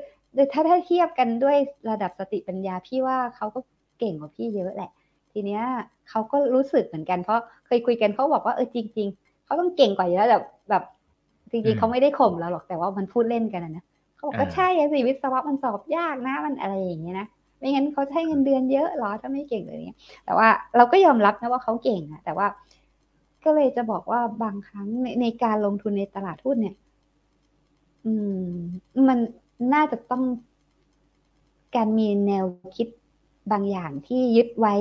ถ้าถ้าเทียบกันด้วยระดับสติปัญญาพี่ว่าเขาก็เก่งกว่าพี่เยอะแหละ ทีเนี้ยเขาก็รู้สึกเหมือนกันเพราะเคยคุยกันเขาบอกว่าเออจริง เขาต้องเก่งกว่าอยู่แล้วแบบแบบจริงๆเขาไม่ได้ข่มเราหรอกแต่ว่ามันพูดเล่นกันนะเขาบอกว่าใช่สิวิศวะมันสอบยากนะมันอะไรอย่างเงี้ยนะไม่งั้นเขาจะให้เงินเดือนเยอะหรอถ้าไม่เก่งเลยเนี้ย แต่ว่าเราก็ยอมรับนะว่าเขาเก่งอะแต่ว่า ก็เลยจะบอกว่าบางครั้งในในการลงทุนในตลาดหุ้นเนี่ย อืม มันน่าจะต้องการมีแนวคิดบางอย่างที่ยึดไว้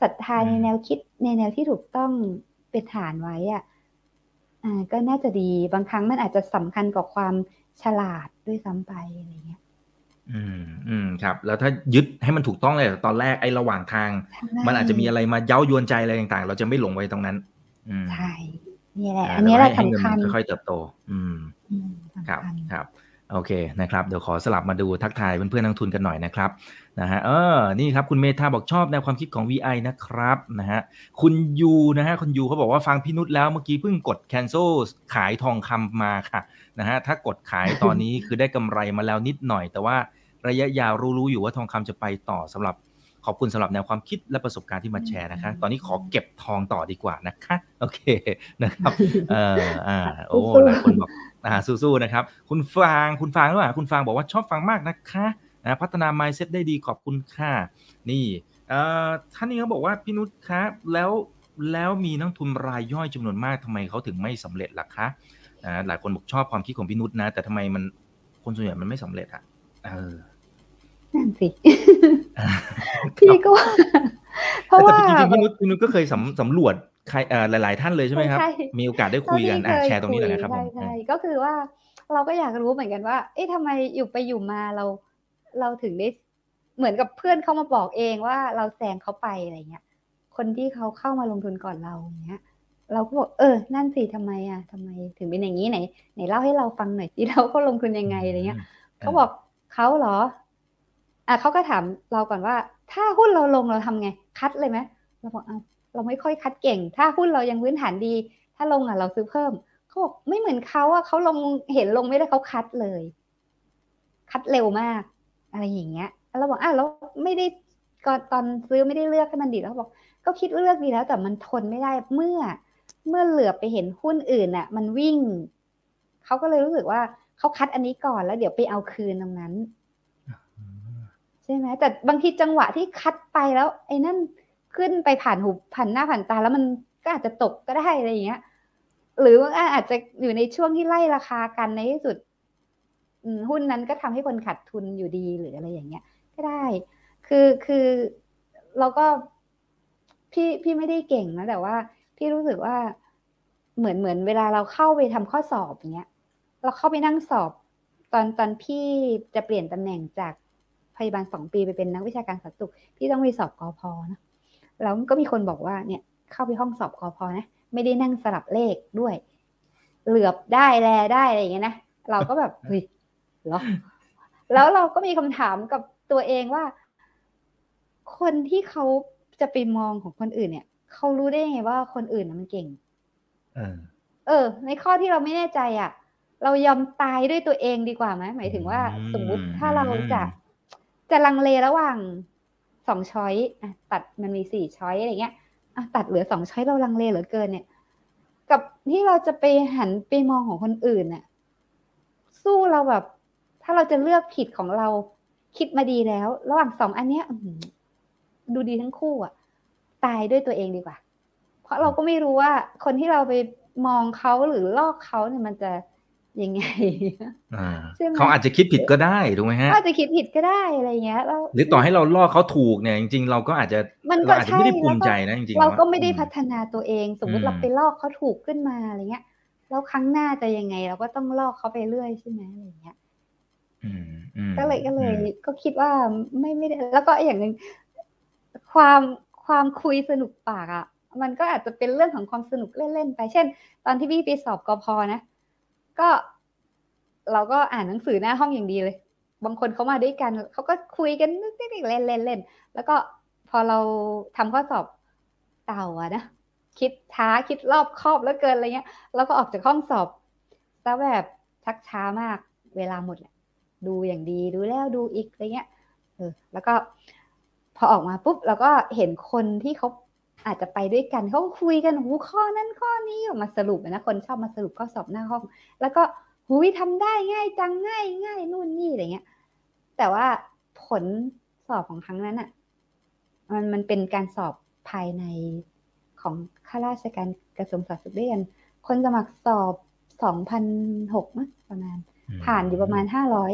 ศรัทธาในแนวคิดในแนวที่ถูกต้องเป็นฐานไว้อะ อ่าก็น่าจะดีบางครั้งมันอาจจะสำคัญกว่าความฉลาดด้วยซ้ำไปอะไรเงี้ยอืมอืมครับ แล้วถ้ายึดให้มันถูกต้องเลยตอนแรกไอ้ระหว่างทาง มันอาจจะมีอะไรมาเย้ายวนใจอะไรต่างๆ เราจะไม่หลงไว้ตรงนั้นอืมใช่นี่แหละาอันนี้แหละให้สำคัญเงินมันค่อยๆเติบโต อืมอืมครับสำคัญครับ โอเคนะครับเดี๋ยวขอสลับมาดูทักทายเพื่อนๆนักทุนกันหน่อยนะครับนะฮะเออนี่ครับคุณเมธาบอกชอบแนวความคิดของ VI นะครับนะฮะคุณยูนะฮะคุณยูเขาบอกว่าฟังพี่นุชแล้วเมื่อกี้เพิ่งกด cancel ขายทองคำมาค่ะนะฮะถ้ากดขายตอนนี้คือได้กำไรมาแล้วนิดหน่อย แต่ว่าระยะยาวรู้ๆอยู่ว่าทองคำจะไปต่อสำหรับขอบคุณสำหรับแนวความคิดและประสบการณ์ที่มาแชร์นะคะ ตอนนี้ขอเก็บทองต่อดีกว่านะคะ โอเคนะครับ เอออ่า โอ้หลายคนบอก อ่าสู้ๆนะครับ คุณฟางคุณฟางหรือเปล่าคุณฟางบอกว่าชอบฟังมากนะคะนะพัฒนา mindset ได้ดีขอบคุณค่ะ นี่เอ่อท่านนี้เขาบอกว่าพี่นุชคะแล้วแล้วมีนักทุนรายย่อยจำนวนมากทำไมเขาถึงไม่สำเร็จล่ะคะนะหลายคนบอกชอบความคิดของพี่นุชนะ แต่ทำไมมันคนส่วนใหญ่มันไม่สำเร็จอะเออนั่นสิพี่ก็ว่าเพราะว่าแต่จริงๆพี่นุชพี่นุชก็เคยสำสำรวจ ใครเอ่อหลาย ๆ ท่านเลยใช่ไหมครับใช่มีโอกาสได้คุยกันอะแชร์ตรงนี้หน่อยนะครับผมใช่ใช่ก็คือว่าเราก็อยากรู้เหมือนกันว่า เอ๊ะทำไมอยู่ไปอยู่มาเรา เราถึงได้เหมือนกับเพื่อนเขามาบอกเองว่าเราแซงเขาไปอะไรเงี้ย คนที่เขาเข้ามาลงทุนก่อนเราอย่างเงี้ย เราก็บอกเออ นั่นสิทำไมอะทำไมถึงเป็นอย่างนี้ไหนไหนเล่าให้เราฟังหน่อยที่เราก็ลงทุนยังไงอะไรเงี้ยเขาบอกเขาเหรอ อะเขาก็ถามเราก่อนว่า ถ้าหุ้นเราลงเราทำไง คัดเลยไหมเราบอกอะ เราไม่ค่อยคัดเก่ง ถ้าหุ้นเรายังพื้นฐานดี ถ้าลงอะเราซื้อเพิ่มเขาบอกไม่เหมือนเขาอะเขาลงเห็นลงไม่ได้เขาคัดเลย คัดเร็วมาก อะไรอย่างเงี้ยแล้วเราบอกอะแล้วไม่ได้ก่อนตอนซื้อไม่ได้เลือกให้มันดีแล้วเขาบอก ก็คิดเลือกดีแล้ว แต่มันทนไม่ได้เมื่อ เมื่อเหลือไปเห็นหุ้นอื่นน่ะ มันวิ่งเขาก็เลยรู้สึกว่าเขาคัดอันนี้ก่อนแล้วเดี๋ยวไปเอาคืนตรงนั้นใช่ไหมแต่บางทีจังหวะที่คัดไปแล้ว ไอ้นั่น ขึ้นไปผ่านหูผ่านหน้าผ่านตาแล้วมันก็อาจจะตกก็ได้อะไรอย่างเงี้ย หรือว่าอาจจะอยู่ในช่วงที่ไล่ราคากันในที่สุดหุ้นนั้นก็ทำให้คนขาดทุนอยู่ดีหรืออะไรอย่างเงี้ย ก็ได้ คือคือเราก็พี่พี่ไม่ได้เก่งนะแต่ว่า พี่รู้สึกว่าเหมือนเหมือนเวลาเราเข้าไปทำข้อสอบอย่างเงี้ย เราเข้าไปนั่งสอบ ตอนตอนพี่จะเปลี่ยนตำแหน่งจากพยาบาลสองปีไปเป็นนักวิชาการสาธารณสุขพี่ต้องไปสอบกอพอนะ แล้วก็มีคนบอกว่าเนี่ยเข้าไปห้องสอบกอพอนะไม่ได้นั่งสลับเลขด้วย เหลือบได้แลได้อะไรอย่างเงี้ยนะเราก็แบบเฮ้ยเหรอแล้วเราก็มีคำถามกับตัวเองว่า คนที่เขาจะไปมองของคนอื่นเนี่ยเขารู้ได้ไงว่าคนอื่นน่ะมันเก่งเออเออ ในข้อที่เราไม่แน่ใจอะ เรายอมตายด้วยตัวเองดีกว่าไหมหมายถึงว่าอืมสมมุติถ้าเราจะจะลังเลระหว่าง สองช้อยตัดมันมีสี่ช้อยอะไรเงี้ยตัดเหลือสองช้อยเราลังเลเหลือเกินเนี่ย กับที่เราจะไปหันไปมองของคนอื่นน่ะ สู้เราแบบ ถ้าเราจะเลือกผิดของเราคิดมาดีแล้ว ระหว่างสองอันเนี้ยดูดีทั้งคู่อะ ตายด้วยตัวเองดีกว่า เพราะเราก็ไม่รู้ว่า คนที่เราไปมองเขาหรือลอกเขาเนี่ยมันจะ ยังไงอ่าใช่ไหมเขาอาจจะคิดผิดก็ได้ถูกไหมฮะก็อาจจะคิดผิดก็ได้อะไรเงี้ยแล้วหรือต่อให้เราล่อเขาถูกเนี่ยจริง ๆ เราก็อาจจะมันก็เราอาจจะไม่ได้ใช่ภูมิใจแล้วก็นะจริงๆเราก็แล้วไม่ได้อืพัฒนาตัวเอง สมมอืติมเราไปลอกเขาถูกขึ้นมาอะไรเงี้ยแล้วครั้งหน้าจะยังไง เราก็ต้องลอกเขาไปเรื่อยใช่ไหมอะไรเงี้ยอืมอืมก็เลยก็เลยอืมก็คิดว่าไม่ไม่ได้แล้วก็อย่างหนึ่งความความคุยสนุกปากอะ มันก็อาจจะเป็นเรื่องของความสนุกเล่นๆไป เช่น ตอนที่พี่ไปสอบกพนะ ก็เราก็อ่านหนังสือหน้าห้องอย่างดีเลย บางคนเขามาด้วยกัน เขาก็คุยกันเล่นเล่นเล่นแล้วก็พอเราทำข้อสอบเต่าอะนะคิดช้าคิดรอบคอบแล้วเกินอะไรเงี้ยแล้วก็ออกจากห้องสอบซะแบบชักช้ามากเวลาหมดแหละดูอย่างดีดูแล้วดูอีกอะไรเงี้ยเออแล้วก็พอออกมาปุ๊บเราก็เห็นคนที่เขา อาจจะไปด้วยกันเขาคุยกันหูข้อนั้นข้อนี้ออกมาสรุปอะนะคนชอบมาสรุปข้อสอบหน้าห้อง แล้วก็หูยทำได้ง่ายจังง่ายง่ายนู่นนี่อะไรเงี้ย แต่ว่าผลสอบของครั้งนั้นอะมันมันเป็นการสอบภายในของข้าราชการกระทรวงสาธารณสุขด้วยกัน คนสมัครสอบสองพันหกมั้งประมาณ ผ่านอยู่ประมาณห้าร้อย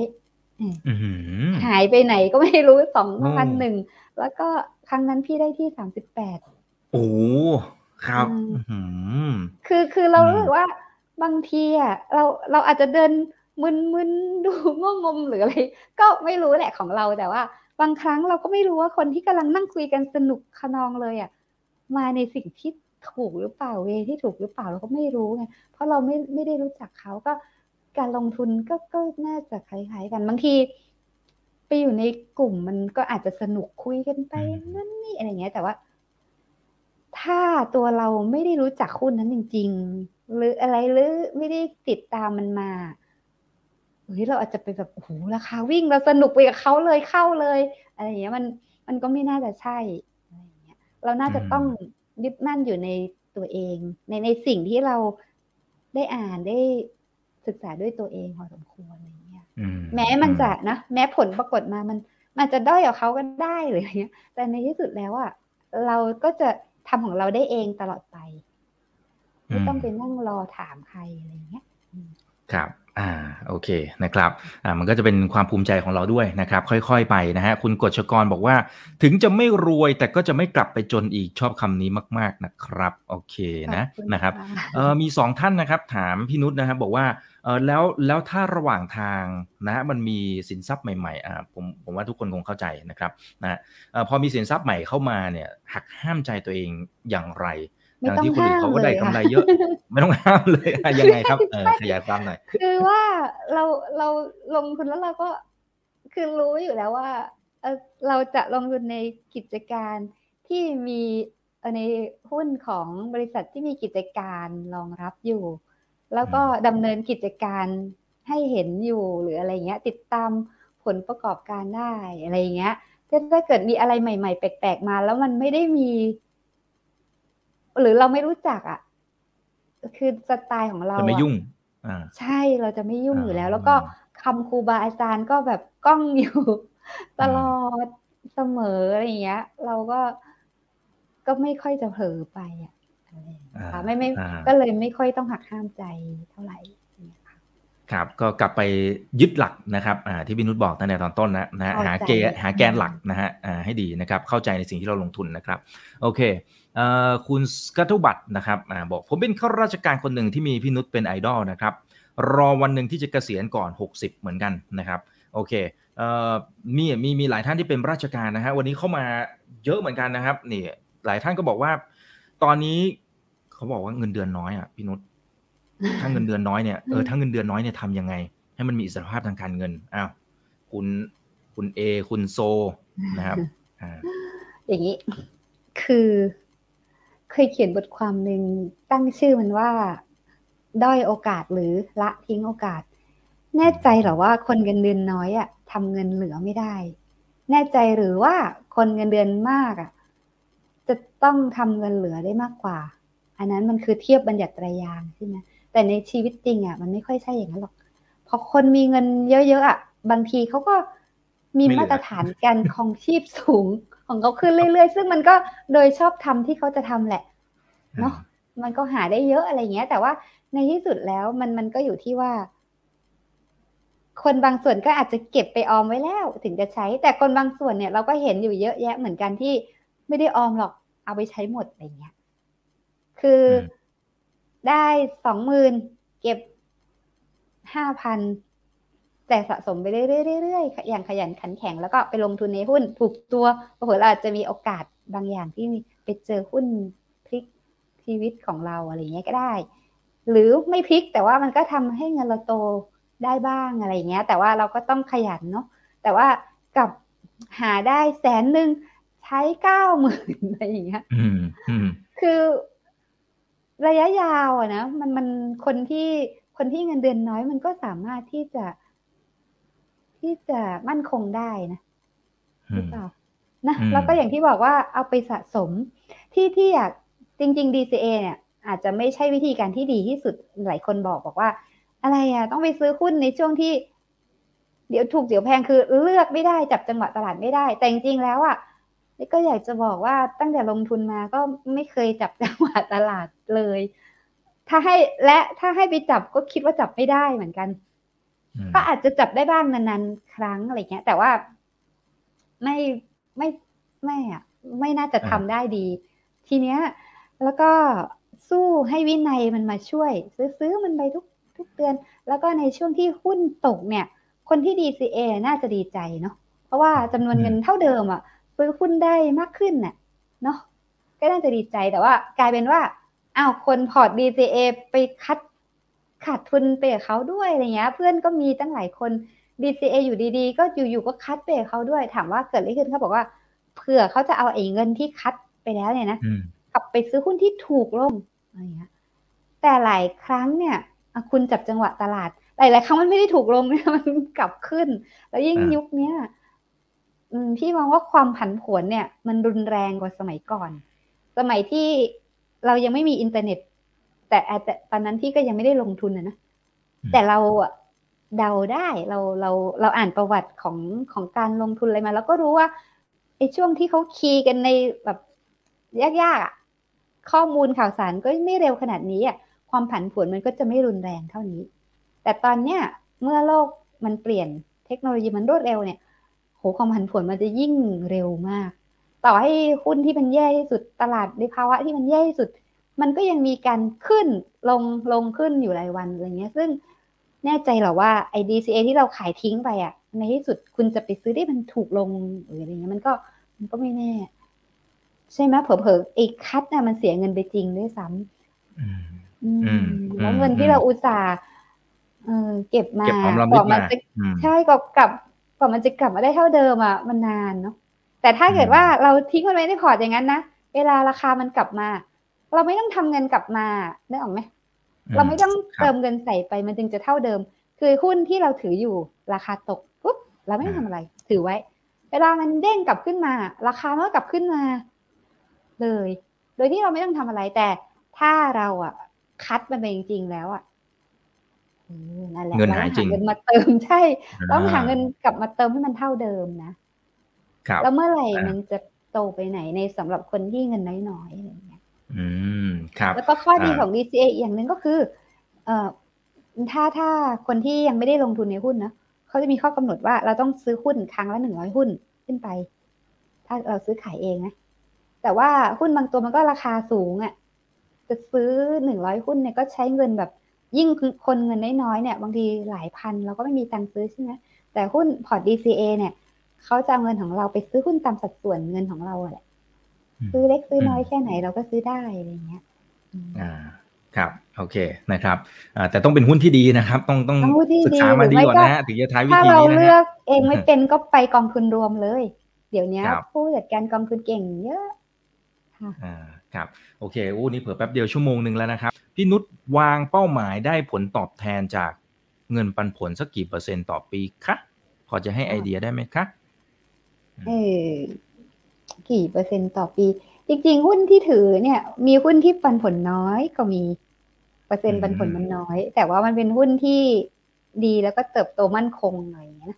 อื้อหือหายไปไหนก็ไม่รู้สองอืพันมหนึ่งแล้วก็ครั้งนั้นพี่ได้ที่สามสิบแปด โอ้โหครับอืมอื้อหือคือคือเราอืมรู้สึกว่าบางทีอะเราเราอาจจะเดินมึนมึนดูงงงมหรืออะไรก็ไม่รู้แหละของเราแต่ว่า บางครั้งเราก็ไม่รู้ว่าคนที่กำลังนั่งคุยกันสนุกขนองเลยอะมาในสิ่งที่ถูกหรือเปล่าเวที่ถูกหรือเปล่าเราก็ไม่รู้ไงเพราะเราไม่ไม่ได้รู้จักเขาก็การลงทุนก็ก็น่าจะคล้ายๆกันบางที ไปอยู่ในกลุ่มมันก็อาจจะสนุกคุยกันไปอืมนั่นนี่อะไรเงี้ย แต่ว่า ถ้าตัวเราไม่ได้รู้จักหุ้นนั้นจริง ๆ หรืออะไรหรือไม่ได้ติดตามมันมาเฮ้ยเราอาจจะไปแบบโอ้โหราคาวิ่งเราสนุกไปกับเขาเลยเข้าเลย อะไรอย่างเงี้ยมันมันก็ไม่น่าจะใช่อะไรอย่างเงี้ยเราน่าจะต้องยึดมั่นอยู่ในตัวเอง ในในสิ่งที่เราได้อ่านได้ศึกษาด้วยตัวเองพอสมควรอะไรอย่างเงี้ยอืแม้มันจะนะแม้ผลปรากฏมามันมันจะด้อยกว่าเขาก็ได้หรืออะไรเงี้ย แต่ในที่สุดแล้วอะเราก็จะ ทำของเราได้เองตลอดไป ไม่ต้องไปนั่งรอถามใครอะไรเงี้ยครับ อ่าโอเคนะครับอ่ามันก็จะเป็นความภูมิใจของเราด้วยนะครับ ค่อยๆไปนะฮะคุณกฎชกรบอกว่า ถึงจะไม่รวยแต่ก็จะไม่กลับไปจนอีกชอบคำนี้มาก ๆนะครับโอเคนะขอบณนะครับะเออมีสองท่านนะครับ ถามพี่นุชนะครับบอกว่าเออแล้วแล้วถ้าระหว่างทางนะฮะมันมีสินทรัพย์ใหม่ๆอ่าผมผมว่าทุกคนคงเข้าใจนะครับนะฮะเออพอมีสินทรัพย์ใหม่เข้ามาเนี่ยหักห้ามใจตัวเองอย่างไร ไม่ทั้งต้องที่คนอื่นห้ามเขาก็ได้เลยกำไรค่ะเยอะ ไม่ต้องห้ามเลยอะยังไงครับเออขยายความหน่อยคือว่าเราเราลงทุนแล้วเราก็คือรู้อยู่แล้วว่าเออเราจะลงทุนในกิจการที่มีเอ่อในหุ้นของบริษัทที่มีกิจการรองรับอยู่ แล้วก็ดำเนินกิจการให้เห็นอยู่หรืออะไรเงี้ย ติดตามผลประกอบการได้อะไรเงี้ยถ้าถ้าเกิดมีอะไรใหม่ ๆ แปลกๆมา แล้วมันไม่ได้มี หรือเราไม่รู้จักอะคือสไตล์ของเราจะไม่อะยุ่งอ่าใช่เราจะไม่ยุ่งอยู่แล้วอ่าแล้วก็คำครูบาอาจารย์ก็แบบก้องอยู่ ตลอดเสมออะไรอย่างเงี้ย เราก็ก็ไม่ค่อยจะเผลอไปอะอะไรอย่างเงี้ยค่ะไม่ไม่อ่าก็เลยไม่ค่อยต้องหักห้ามใจเท่าไหร่เนี่ยค่ะครับก็กลับไปยึดหลักนะครับอ่าที่พี่นุชบอกตั้งแต่ตอนต้นนะนะฮะเข้าใจหาเกณฑ์หาแกนหลักนะฮะอ่าให้ดีนะครับ เข้าใจในสิ่งที่เราลงทุนนะครับ โอเคเอ่อ คุณสกัตตุบัตนะครับอ่าบอกผมเป็นข้าราชการคนหนึ่งที่มีพี่นุชเป็นไอดอลนะครับ รอวันหนึ่งที่จะเกษียณก่อน 60 เหมือนกันนะครับโอเคเอ่อมีมีมีหลายท่านที่เป็นราชการนะฮะวันนี้เข้ามาเยอะเหมือนกันนะครับนี่หลายท่านก็บอกว่า ตอนนี้เขาบอกว่าเงินเดือนน้อยอะพี่นุชถ้าเงินเดือนน้อยเนี่ยเออถ้าเงินเดือนน้อยเนี่ยทำยังไง ให้มันมีอิสรภาพทางการเงินอ้าวคุณคุณเอคุณโซนะครับ อ่าอย่างนี้คือ เคยเขียนบทความหนึ่งตั้งชื่อมันว่า ด้อยโอกาสหรือละทิ้งโอกาส แน่ใจเหรอว่าคนเงินเดือนน้อยอะทำเงินเหลือไม่ได้ แน่ใจหรือว่าคนเงินเดือนมากอะจะต้องทำเงินเหลือได้มากกว่า อันนั้นมันคือเทียบบัญญัติไตรยางค์ใช่ไหมแต่ในชีวิตจริงอะมันไม่ค่อยใช่อย่างนั้นหรอกพอคนมีเงินเยอะๆอะบางทีเขาก็มีไม่เหลือมาตรฐานการครองชีพสูง ของเขาขึ้นเรื่อยๆ ซึ่งมันก็โดยชอบทำที่เขาจะทำแหละเนอะมันก็หาได้เยอะอะไรเงี้ย แต่ว่าในที่สุดแล้วมันมันก็อยู่ที่ว่า คนบางส่วนก็อาจจะเก็บไปออมไว้แล้วถึงจะใช้ แต่คนบางส่วนเนี่ยเราก็เห็นอยู่เยอะแยะเหมือนกันที่ไม่ได้ออมหรอกเอาไปใช้หมดอะไรเงี้ย คือได้สองหมื่นเก็บห้าพัน แต่สะสมไปเรื่อยๆอย่างขยันขันแข็งแล้วก็ไปลงทุนในหุ้นถูกตัวเผื่อเราอาจจะมีโอกาสบางอย่างที่ไปเจอหุ้นพลิกชีวิตของเราอะไรเงี้ยก็ได้ หรือไม่พลิกแต่ว่ามันก็ทำให้เงินเราโตได้บ้างอะไรเงี้ย แต่ว่าเราก็ต้องขยันเนาะแต่ว่ากับหาได้แสนหนึ่งใช้เก้าหมื่นอะไรอย่างเงี้ยคือระยะยาวอะนะมันมันคนที่คนที่เงินเดือนน้อยมันก็สามารถที่จะ ที่จะมั่นคงได้นะหรือเปล่านะแล้วก็อย่างที่บอกว่าเอาไปสะสมที่ที่อยากจริง ๆ DCA เนี่ย อาจจะไม่ใช่วิธีการที่ดีที่สุดหลายคนบอกบอกว่า อะไรอะต้องไปซื้อหุ้นในช่วงที่ เดี๋ยวถูกเดี๋ยวแพงคือเลือกไม่ได้จับจังหวะตลาดไม่ได้ แต่จริงๆแล้วอะก็อยากจะบอกว่าตั้งแต่ลงทุนมาก็ไม่เคยจับจังหวะตลาดเลย ถ้าให้และถ้าให้ไปจับก็คิดว่าจับไม่ได้เหมือนกัน ก็อาจจะจับได้บ้างนานๆครั้งอะไรเงี้ย แต่ว่าไม่ไม่ไม่อะไม่น่าจะทำได้ดี ทีเนี้ย แล้วก็สู้ให้วินัยมันมาช่วย ซื้อซื้อมันไปทุกทุกเดือน แล้วก็ในช่วงที่หุ้นตกเนี่ย คนที่ DCA น่าจะดีใจเนาะเพราะว่าจำนวนเงินเท่าเดิมอะซื้อหุ้นได้มากขึ้นน่ะเนาะก็น่าจะดีใจแต่ว่ากลายเป็นว่าอ้าวคนพอร์ต DCA ไปคัด ขาดทุนไปกับเขาด้วยอะไรเงี้ย เพื่อนก็มีตั้งหลายคน DCA อยู่ดีๆ ก็อยู่ๆก็คัดไปกับเขาด้วย ถามว่าเกิดอะไรขึ้นเขาบอกว่าเผื่อเขาจะเอาไอ้เงินที่คัดไปแล้วเนี่ยนะกลับไปซื้อหุ้นที่ถูกลงอะไรเงี้ยแต่หลายครั้งเนี่ยคุณจับจังหวะตลาดหลายๆครั้งมันไม่ได้ถูกลงเนี่ยมันกลับขึ้น แล้วยิ่งยุคเนี้ยพี่มองว่าความผันผวนเนี่ย มันรุนแรงกว่าสมัยก่อน สมัยที่เรายังไม่มีอินเทอร์เน็ต แต่แต่ตอนนั้นพี่ก็ยังไม่ได้ลงทุนนะแต่เราเดาได้เราเราเราอ่านประวัติของของการลงทุนอะไรมา แล้วก็รู้ว่าไอ้ช่วงที่เขาคีย์กันในแบบยากๆอะข้อมูลข่าวสารก็ไม่เร็วขนาดนี้อะความผันผวนมันก็จะไม่รุนแรงเท่านี้ แต่ตอนเนี้ยเมื่อโลกมันเปลี่ยนเทคโนโลยีมันรวดเร็วเนี่ยโหความผันผวนมันจะยิ่งเร็วมาก ต่อให้หุ้นที่มันแย่ที่สุดตลาดในภาวะที่มันแย่ที่สุด มันก็ยังมีการขึ้นลงลงขึ้นอยู่รายวันอะไรเงี้ย ซึ่งแน่ใจหรอว่าไอ้ DCA ที่เราขายทิ้งไปอะ ในที่สุดคุณจะไปซื้อได้มันถูกลงหรืออะไรเงี้ยมันก็มันก็ไม่แน่ ใช่ไหมเผลอๆไอ้คัดน่ะมันเสียเงินไปจริงด้วยซ้ำแล้วเงินที่เราอุตส่าห์เออเก็บมากว่ามันจะใช่ก็กลับกว่ามันจะกลับมาได้เท่าเดิมอะมันนานเนาะแต่ถ้าเกิดว่าเราทิ้งมันไว้ในพอร์ตอย่างนั้นนะเวลาราคามันกลับมา เราไม่ต้องทำเงินกลับมาได้ออกไหมเราไม่ต้องเติมเงินใส่ไปมันจึงจะเท่าเดิม คือหุ้นที่เราถืออยู่ราคาตกปุ๊บเราไม่ต้องทำอะไร ถือไว้ เวลามันเด้งกลับขึ้นมา ราคามันก็กลับขึ้นมา เลย โดยที่เราไม่ต้องทำอะไรแต่ถ้าเราอะ คัดมันไปจริงๆแล้วอะนั่นแหละเงินหายจริงเงินมาเติมใช่ต้องหาเงินกลับมาเติมให้มันเท่าเดิมนะแล้วเมื่อไหร่มันจะโตไปไหนในสำหรับคนที่เงินน้อยๆ อะไรอย่างเงี้ยอืมครับ แล้วก็ข้อดีของ DCA อย่างหนึ่งก็คือ เอ่อถ้าถ้าคนที่ยังไม่ได้ลงทุนในหุ้นนะเขาจะมีข้อกำหนดว่าเราต้องซื้อหุ้นครั้งละหนึ่งร้อยหุ้นขึ้นไป ถ้าเราซื้อขายเองนะแต่ว่าหุ้นบางตัวมันก็ราคาสูงอะ่ะ จะซื้อหนึ่งร้อยหุ้นเนี่ยก็ใช้เงินแบบยิ่งคนเงินน้อยๆเนี่ย บางทีหลายพันเราก็ไม่มีตังค์ซื้อใช่ไหมแต่หุ้นพอร์ต DCA เนี่ยเขาจะเอาเงินของเราไปซื้อหุ้นตามสัดส่วนเงินของเราแหละ ซื้อเล็กซื้อน้อยแค่ไหนเราก็ซื้อได้อะไรเงี้ยอ่าครับโอเคนะครับอ่าแต่ต้องเป็นหุ้นที่ดีนะครับ ต้องต้องศึกษามาดีก่อนนะถึงจะท้ายวิธีนี้นะถ้าเราเลือกเองไม่เป็นก็ไปกองทุนรวมเลย เดี๋ยวนี้ผู้จัดการกองทุนเก่งเยอะค่ะอ่าครับโอเคอู้นี่เผื่อแป๊บเดียวชั่วโมงหนึ่งแล้วนะครับพี่นุชวางเป้าหมายได้ผลตอบแทนจากเงินปันผลสักกี่เปอร์เซ็นต์ต่อปีคะพอจะให้ไอเดียได้ไหมคะเออ กี่เปอร์เซ็นต์ต่อปี จริง ๆ หุ้นที่ถือเนี่ย มีหุ้นที่ปันผลน้อยก็มีเปอร์เซ็นต์ปันผลมันน้อย แต่ว่ามันเป็นหุ้นที่ดีแล้วก็เติบโตมั่นคงหน่อยนะ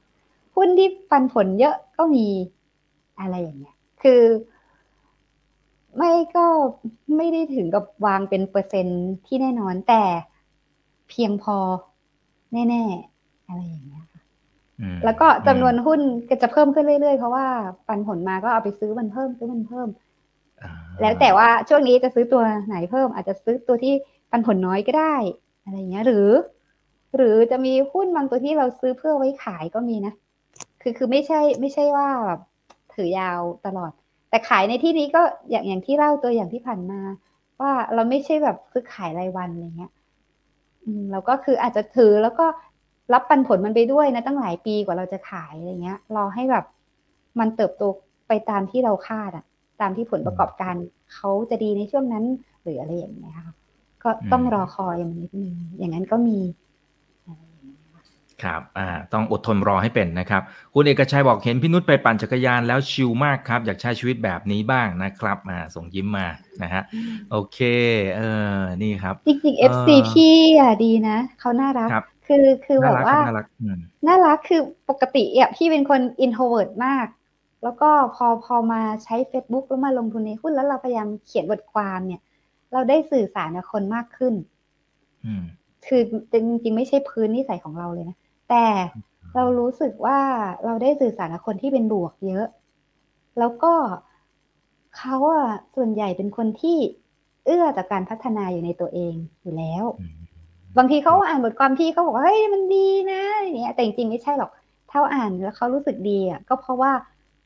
หุ้นที่ปันผลเยอะก็มีอะไรอย่างเงี้ย คือ ไม่ก็ไม่ได้ถึงกับวางเป็นเปอร์เซ็นต์ที่แน่นอนแต่เพียงพอแน่ ๆ อะไรอย่างเงี้ย แล้วก็จำนวนหุ้นก็จะเพิ่มขึ้นเรื่อยๆ เพราะว่าปันผลมาก็เอาไปซื้อมันเพิ่มซื้อมันเพิ่ม แล้วแต่ว่าช่วงนี้จะซื้อตัวไหนเพิ่ม อาจจะซื้อตัวที่ปันผลน้อยก็ได้ อะไรเงี้ย หรือ หรือจะมีหุ้นบางตัวที่เราซื้อเพื่อไว้ขายก็มีนะ คือคือไม่ใช่ไม่ใช่ว่าแบบถือยาวตลอด แต่ขายในที่นี้ก็อย่างอย่างที่เล่าตัวอย่างที่ผ่านมา ว่าเราไม่ใช่แบบซื้อขายรายวันอะไรเงี้ยอืมเราก็คืออาจจะถือแล้วก็ รับปันผลมันไปด้วยนะตั้งหลายปีกว่าเราจะขายอะไรเงี้ย รอให้แบบมันเติบโตไปตามที่เราคาดอะตามที่ผลประกอบการเขาจะดีในช่วงนั้น หรืออะไรอย่างเงี้ยค่ะก็ต้องรอคอยมันนิดนึงอย่างนั้นก็มีครับอ่าต้องอดทนรอให้เป็นนะครับ คุณเอกชัยบอกเห็นพี่นุชไปปั่นจักรยานแล้วชิลมากครับ อยากใช้ชีวิตแบบนี้บ้างนะครับอ่าส่งยิ้มมานะฮะโอเค เออนี่ครับ จริงๆ FC พี่อะดีนะ เขาน่ารัก คือคือแบบว่าน่ารักน่ารักคือปกติอะพี่เป็นคน introvert มาก แล้วก็พอพอมาใช้ Facebook แล้วมาลงทุนในหุ้นแล้วเราพยายามเขียนบทความเนี่ย เราได้สื่อสารกับคนมากขึ้นคือจริงๆไม่ใช่พื้นนิสัยของเราเลยนะแต่เรารู้สึกว่าเราได้สื่อสารกับคนที่เป็นบวกเยอะ แล้วก็เขาอะส่วนใหญ่เป็นคนที่เอื้อต่อการพัฒนาอยู่ในตัวเองอยู่แล้ว บางทีเขาอ่านบทความที่เขาบอกว่าเฮ้ยมันดีนะเนี่ยแต่จริงๆไม่ใช่หรอกเท่าอ่านแล้วเขารู้สึกดีอะก็เพราะว่า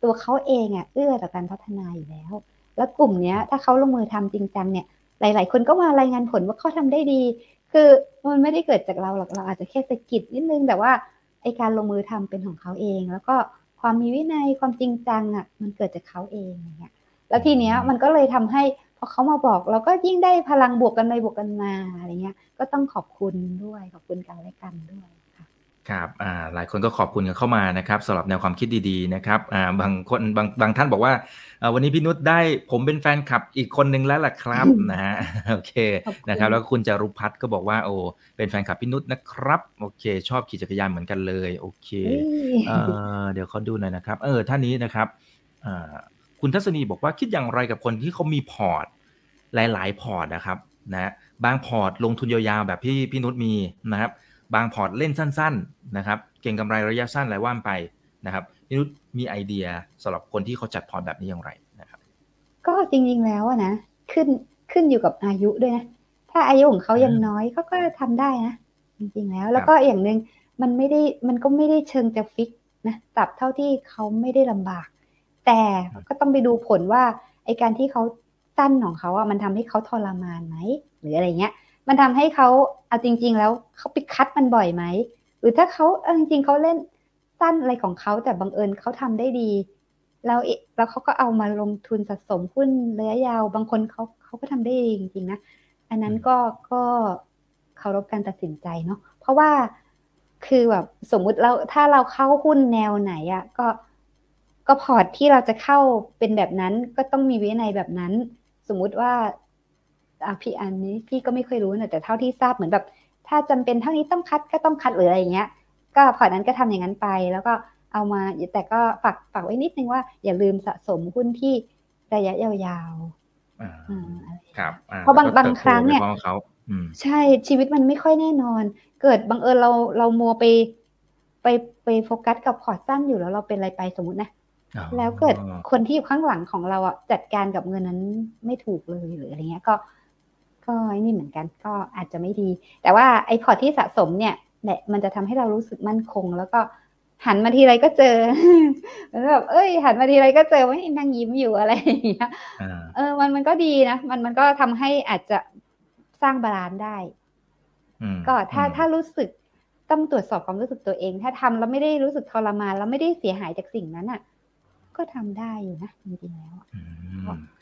ตัวเขาเองอะเอื้อต่อการพัฒนาอยู่แล้ว แล้วกลุ่มเนี้ย ถ้าเขาลงมือทำจริงจังเนี่ย หลาย ๆ คนก็มารายงานผลว่าเขาทำได้ดี คือมันไม่ได้เกิดจากเราหรอกเราอาจจะแค่สะกิดนิดนึงแต่ว่าไอการลงมือทำเป็นของเขาเอง แล้วก็ความมีวินัยความจริงจังอะมันเกิดจากเขาเองอย่างเงี้ยแล้วทีเนี้ยมันก็เลยทำให้ พอเขามาบอกเราก็ยิ่งได้พลังบวกกันไปบวกกันมาอะไรเงี้ย ก็ต้องขอบคุณด้วยขอบคุณกันและกันด้วยครับอ่าหลายคนก็ขอบคุณกันเข้ามานะครับสำหรับแนวความคิดดีๆนะครับอ่าบางคนบางบางท่านบอกว่า วันนี้พี่นุชได้ผมเป็นแฟนคลับอีกคนนึงแล้วล่ะครับนะฮะโอเคนะครับแล้วคุณจารุพัฒน์ก็บอกว่าโอ้เป็นแฟนคลับพี่นุชนะครับโอเค ชอบขี่จักรยานเหมือนกันเลยโอเคเออเดี๋ยวขอดูหน่อยนะครับ เออท่านนี้นะครับอ่า คุณทัศนีบอกว่าคิดอย่างไรกับคนที่เขามีพอร์ต หลาย ๆ พอร์ตนะครับนะบางพอร์ตลงทุนยาวๆแบบพี่พี่นุชมีนะครับ บางพอร์ตเล่นสั้น ๆนะครับ เก็งกำไรระยะสั้นอะไรว่ากันไปนะครับพี่นุชมีไอเดียสำหรับคนที่เขาจัดพอร์ตแบบนี้อย่างไรนะครับ ก็จริงๆแล้วนะขึ้นขึ้นอยู่กับอายุด้วยนะถ้าอายุของเขายังน้อยเขาก็ทำได้นะจริงๆแล้ว แล้วก็อย่างหนึ่งมันไม่ได้มันก็ไม่ได้เชิงจะฟิกนะตับเท่าที่เขาไม่ได้ลำบาก แต่ก็ต้องไปดูผลว่าไอการที่เขาสั้นของเขาอะมันทำให้เขาทรมานไหมหรืออะไรเงี้ย มันทำให้เขาเอาจริง ๆ แล้วเขาไปคัดมันบ่อยไหมหรือถ้าเขาเออจริงๆเขาเล่นสั้นอะไรของเขาแต่บังเอิญเขาทำได้ดี แล้วแล้วเขาก็เอามาลงทุนสะสมหุ้นระยะยาว บางคนเขาเขาก็ทำได้ดีจริงๆนะอันนั้นก็ก็เคารพการตัดสินใจเนาะเพราะว่าคือแบบสมมุติเราถ้าเราเข้าหุ้นแนวไหนอะ่ะก็ ก็พอร์ตที่เราจะเข้าเป็นแบบนั้นก็ต้องมีวินัยแบบนั้น สมมุติว่าอะพี่อันนี้พี่ก็ไม่เคยรู้นะแต่เท่าที่ทราบเหมือนแบบ ถ้าจำเป็นเท่านี้ต้องคัดก็ต้องคัดหรืออะไรอย่างเงี้ย ก็พอร์ตนั้นก็ทำอย่างนั้นไป แล้วก็เอามาแต่ก็ฝากฝากไว้นิดนึงว่า อย่าลืมสะสมหุ้นที่ระยะยาวๆครับเพราะบางบางครั้งเนี่ยใช่ชีวิตมันไม่ค่อยแน่นอน เกิดบังเอิญเราเรามัวไป ไปไปโฟกัสกับพอร์ตสั้นอยู่แล้วเราเป็นอะไรไปสมมตินะ แล้วเกิดคนที่อยู่ข้างหลังของเราอะจัดการกับเงินนั้นไม่ถูกเลยหรืออะไรเงี้ยก็ ก็นี่เหมือนกันก็อาจจะไม่ดี แต่ว่าไอ้พอร์ตที่สะสมเนี่ยแหละมันจะทำให้เรารู้สึกมั่นคง แล้วก็หันมาทีไรก็เจอแบบเอ้ย หันมาทีไรก็เจอว่านั่งยิ้มอยู่อะไรอย่างเงี้ยเออ มันมันก็ดีนะมันมันก็ทำให้อาจจะสร้าง balance ได้ก็ถ้าถ้ารู้สึกต้องตรวจสอบความรู้สึกตัวเอง ถ้าทำแล้วไม่ได้รู้สึกทรมานแล้วไม่ได้เสียหายจากสิ่งนั้นอะ ก็ทำได้อยู่นะจริงๆแล้ว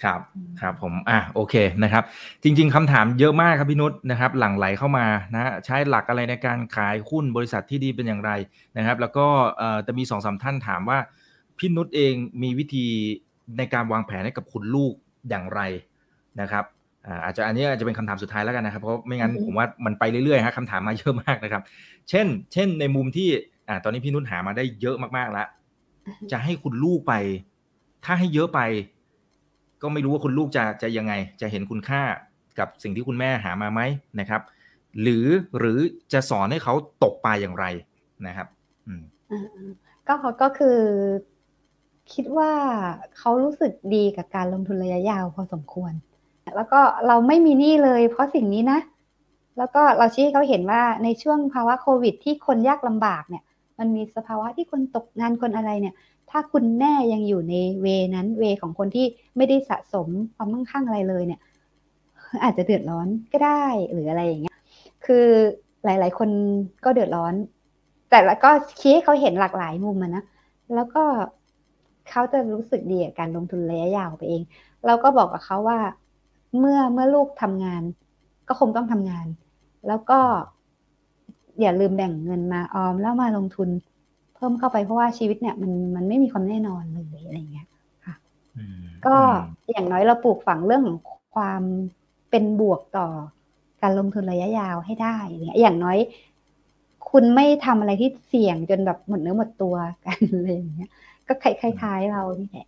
ครับครับผมอะโอเคนะครับ จริง ๆคำถามเยอะมากครับพี่นุชนะครับ หลั่งไหลเข้ามานะใช้หลักอะไรในการขายหุ้นบริษัทที่ดีเป็นอย่างไรนะครับ แล้วก็จะมีสองสาท่านถามว่าพี่นุชเองมีวิธีในการวางแผนให้กับคุณลูกอย่างไรนะครับอาจจะอันนี้อาจจะเป็นคำถามสุดท้ายแล้วกันนะครับ เพราะไม่งั้นผมว่ามันไปเรื่อยๆฮะคำถามมาเยอะมากนะครับ เช่น เช่นในมุมที่อ่าตอนนี้พี่นุชหามาได้เยอะมากๆแล้ว จะให้คุณลูกไป ถ้าให้เยอะไป ก็ไม่รู้ว่าคุณลูกจะจะยังไง จะเห็นคุณค่ากับสิ่งที่คุณแม่หามาไหมนะครับ หรือหรือจะสอนให้เขาตกปลาอย่างไรนะครับ อืมก็ก็คือ คิดว่าเขารู้สึกดีกับการลงทุนระยะยาวพอสมควร แล้วก็เราไม่มีหนี้เลย เพราะสิ่งนี้นะ แล้วก็เราชี้ให้เขาเห็นว่าในช่วงภาวะโควิดที่คนยากลำบากเนี่ย มันมีสภาวะที่คนตกงานคนอะไรเนี่ย ถ้าคุณแน่ยังอยู่ในเวนั้นเวของคนที่ไม่ได้สะสมความมั่งคั่งอะไรเลยเนี่ย อาจจะเดือดร้อนก็ได้หรืออะไรอย่างเงี้ย คือหลาย ๆ คนก็เดือดร้อน แต่แล้วก็ชี้ให้เขาเห็นหลากหลายมุมนะแล้วก็เขาจะรู้สึกดีกับการลงทุนระยะยาวไปเอง เราก็บอกกับเขาว่า เมื่อเมื่อลูกทำงาน ก็คงต้องทำงาน แล้วก็ อย่าลืมแบ่งเงินมาออมแล้วมาลงทุนเพิ่มเข้าไปเพราะว่าชีวิตเนี่ยมันมันไม่มีความแน่นอนเลยอะไรเงี้ยค่ะก็อย่างน้อยเราปลูกฝังเรื่องของความเป็นบวกต่อการลงทุนระยะยาวให้ได้อย่างน้อย คุณไม่ทำอะไรที่เสี่ยงจนแบบหมดเนื้อหมดตัวกันอะไรอย่างเงี้ยก็คล้ายๆเรานี่แหละ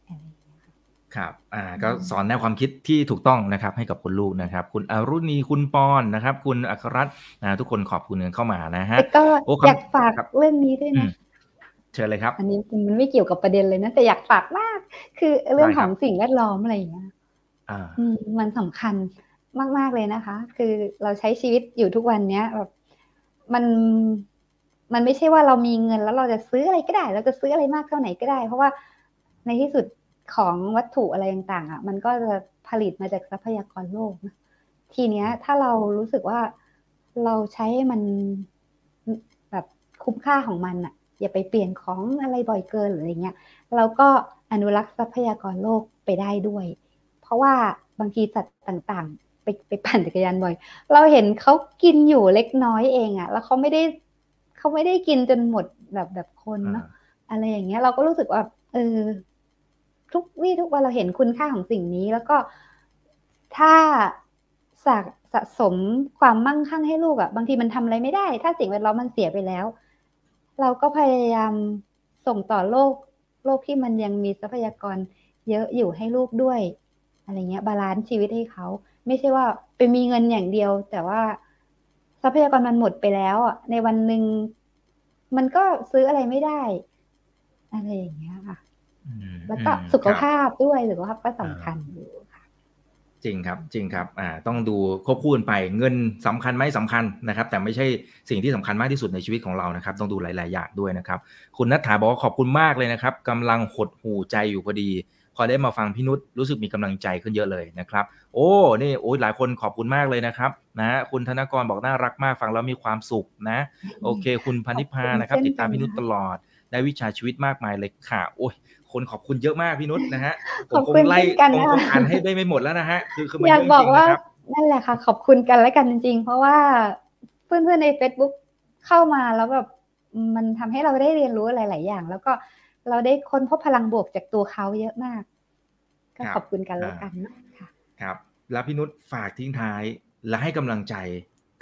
ครับ อ่า ก็สอนแนวความคิดที่ถูกต้องนะครับ ให้กับคุณลูกนะครับ คุณอรุณี คุณปอนนะครับ คุณอัครรัตน์นะทุกคนขอบคุณเงินเข้ามานะฮะก็อยากฝากเรื่องนี้ด้วยนะเชิญเลยครับ อันนี้มันไม่เกี่ยวกับประเด็นเลยนะ แต่อยากฝากมาก คือเรื่องของสิ่งแวดล้อมอะไรอย่างเงี้ยอ่ามันสำคัญมาก ๆ เลยนะคะ คือเราใช้ชีวิตอยู่ทุกวันเนี้ยแบบมันมันไม่ใช่ว่าเรามีเงินแล้วเราจะซื้ออะไรก็ได้ เราจะซื้ออะไรมากเท่าไหนก็ได้ เพราะว่าในที่สุด ของวัตถุอะไรต่างๆอะมันก็จะผลิตมาจากทรัพยากรโลกนะทีเนี้ย ถ้าเรารู้สึกว่าเราใช้มันแบบคุ้มค่าของมันอะ อย่าไปเปลี่ยนของอะไรบ่อยเกินหรืออะไรเงี้ยเราก็อนุรักษ์ทรัพยากรโลกไปได้ด้วย เพราะว่าบางทีสัตว์ต่างๆ ไปไปปั่นจักรยานบ่อย เราเห็นเขากินอยู่เล็กน้อยเองอะ่ะ แล้วเขาไม่ได้เขาไม่ได้กินจนหมดแบบแบบคนเนาะอะไรอย่างเงี้ย เราก็รู้สึกว่า เออ ทุกวี่ทุกวันเราเห็นคุณค่าของสิ่งนี้ แล้วก็ถ้าสะสะสมความมั่งคั่งให้ลูกอะ่ะ บางทีมันทำอะไรไม่ได้ ถ้าสิ่งแวดล้อมมันเสียไปแล้ว เราก็พยายามส่งต่อโลก โลกที่มันยังมีทรัพยากรเยอะอยู่ให้ลูกด้วยอะไรเงี้ย balance ชีวิตให้เขาไม่ใช่ว่าไปมีเงินอย่างเดียว แต่ว่าทรัพยากรมันหมดไปแล้วอะในวันหนึ่งมันก็ซื้ออะไรไม่ได้อะไรอย่างเงี้ยค่ะ แล้วก็สุขภาพด้วยสุขภาพก็สำคัญอยู่ค่ะจริงครับจริงครับอ่าต้องดูควบคู่กันไปเงินสำคัญไหมสำคัญนะครับ แต่ไม่ใช่สิ่งที่สำคัญมากที่สุดในชีวิตของเรานะครับ ต้องดูหลาย ๆ อย่างด้วยนะครับ คุณนัทธาบอกว่าขอบคุณมากเลยนะครับกำลังหดหูใจอยู่พอดีพอได้มาฟังพี่นุชรู้สึกมีกำลังใจขึ้นเยอะเลยนะครับ โอ้นี่โอ้ยหลายคนขอบคุณมากเลยนะครับนะคุณธนกรบอกน่ารักมากฟังแล้วมีความสุขนะ โอเค คุณพันิพานะครับ ติดตามพี่นุชตลอดได้วิชาชีวิตมากมายเลยค่ะ โอ้ย คนขอบคุณเยอะมากพี่นุชนะฮะผมคงไล่คงอ่านให้ได้ไม่หมดแล้วนะฮะคือคือมันอยากบอกว่านั่นแหละค่ะ ขอบคุณกันและกันจริง ๆ เพราะว่าเพื่อนๆใน Facebook เข้ามาแล้วแบบมันทำให้เราได้เรียนรู้หลาย ๆ อย่าง แล้วก็เราได้ค้นพบพลังบวกจากตัวเขาเยอะมาก ก็ขอบคุณกันแล้วกันค่ะครับ แล้วพี่นุชฝากทิ้งท้ายและให้กำลังใจ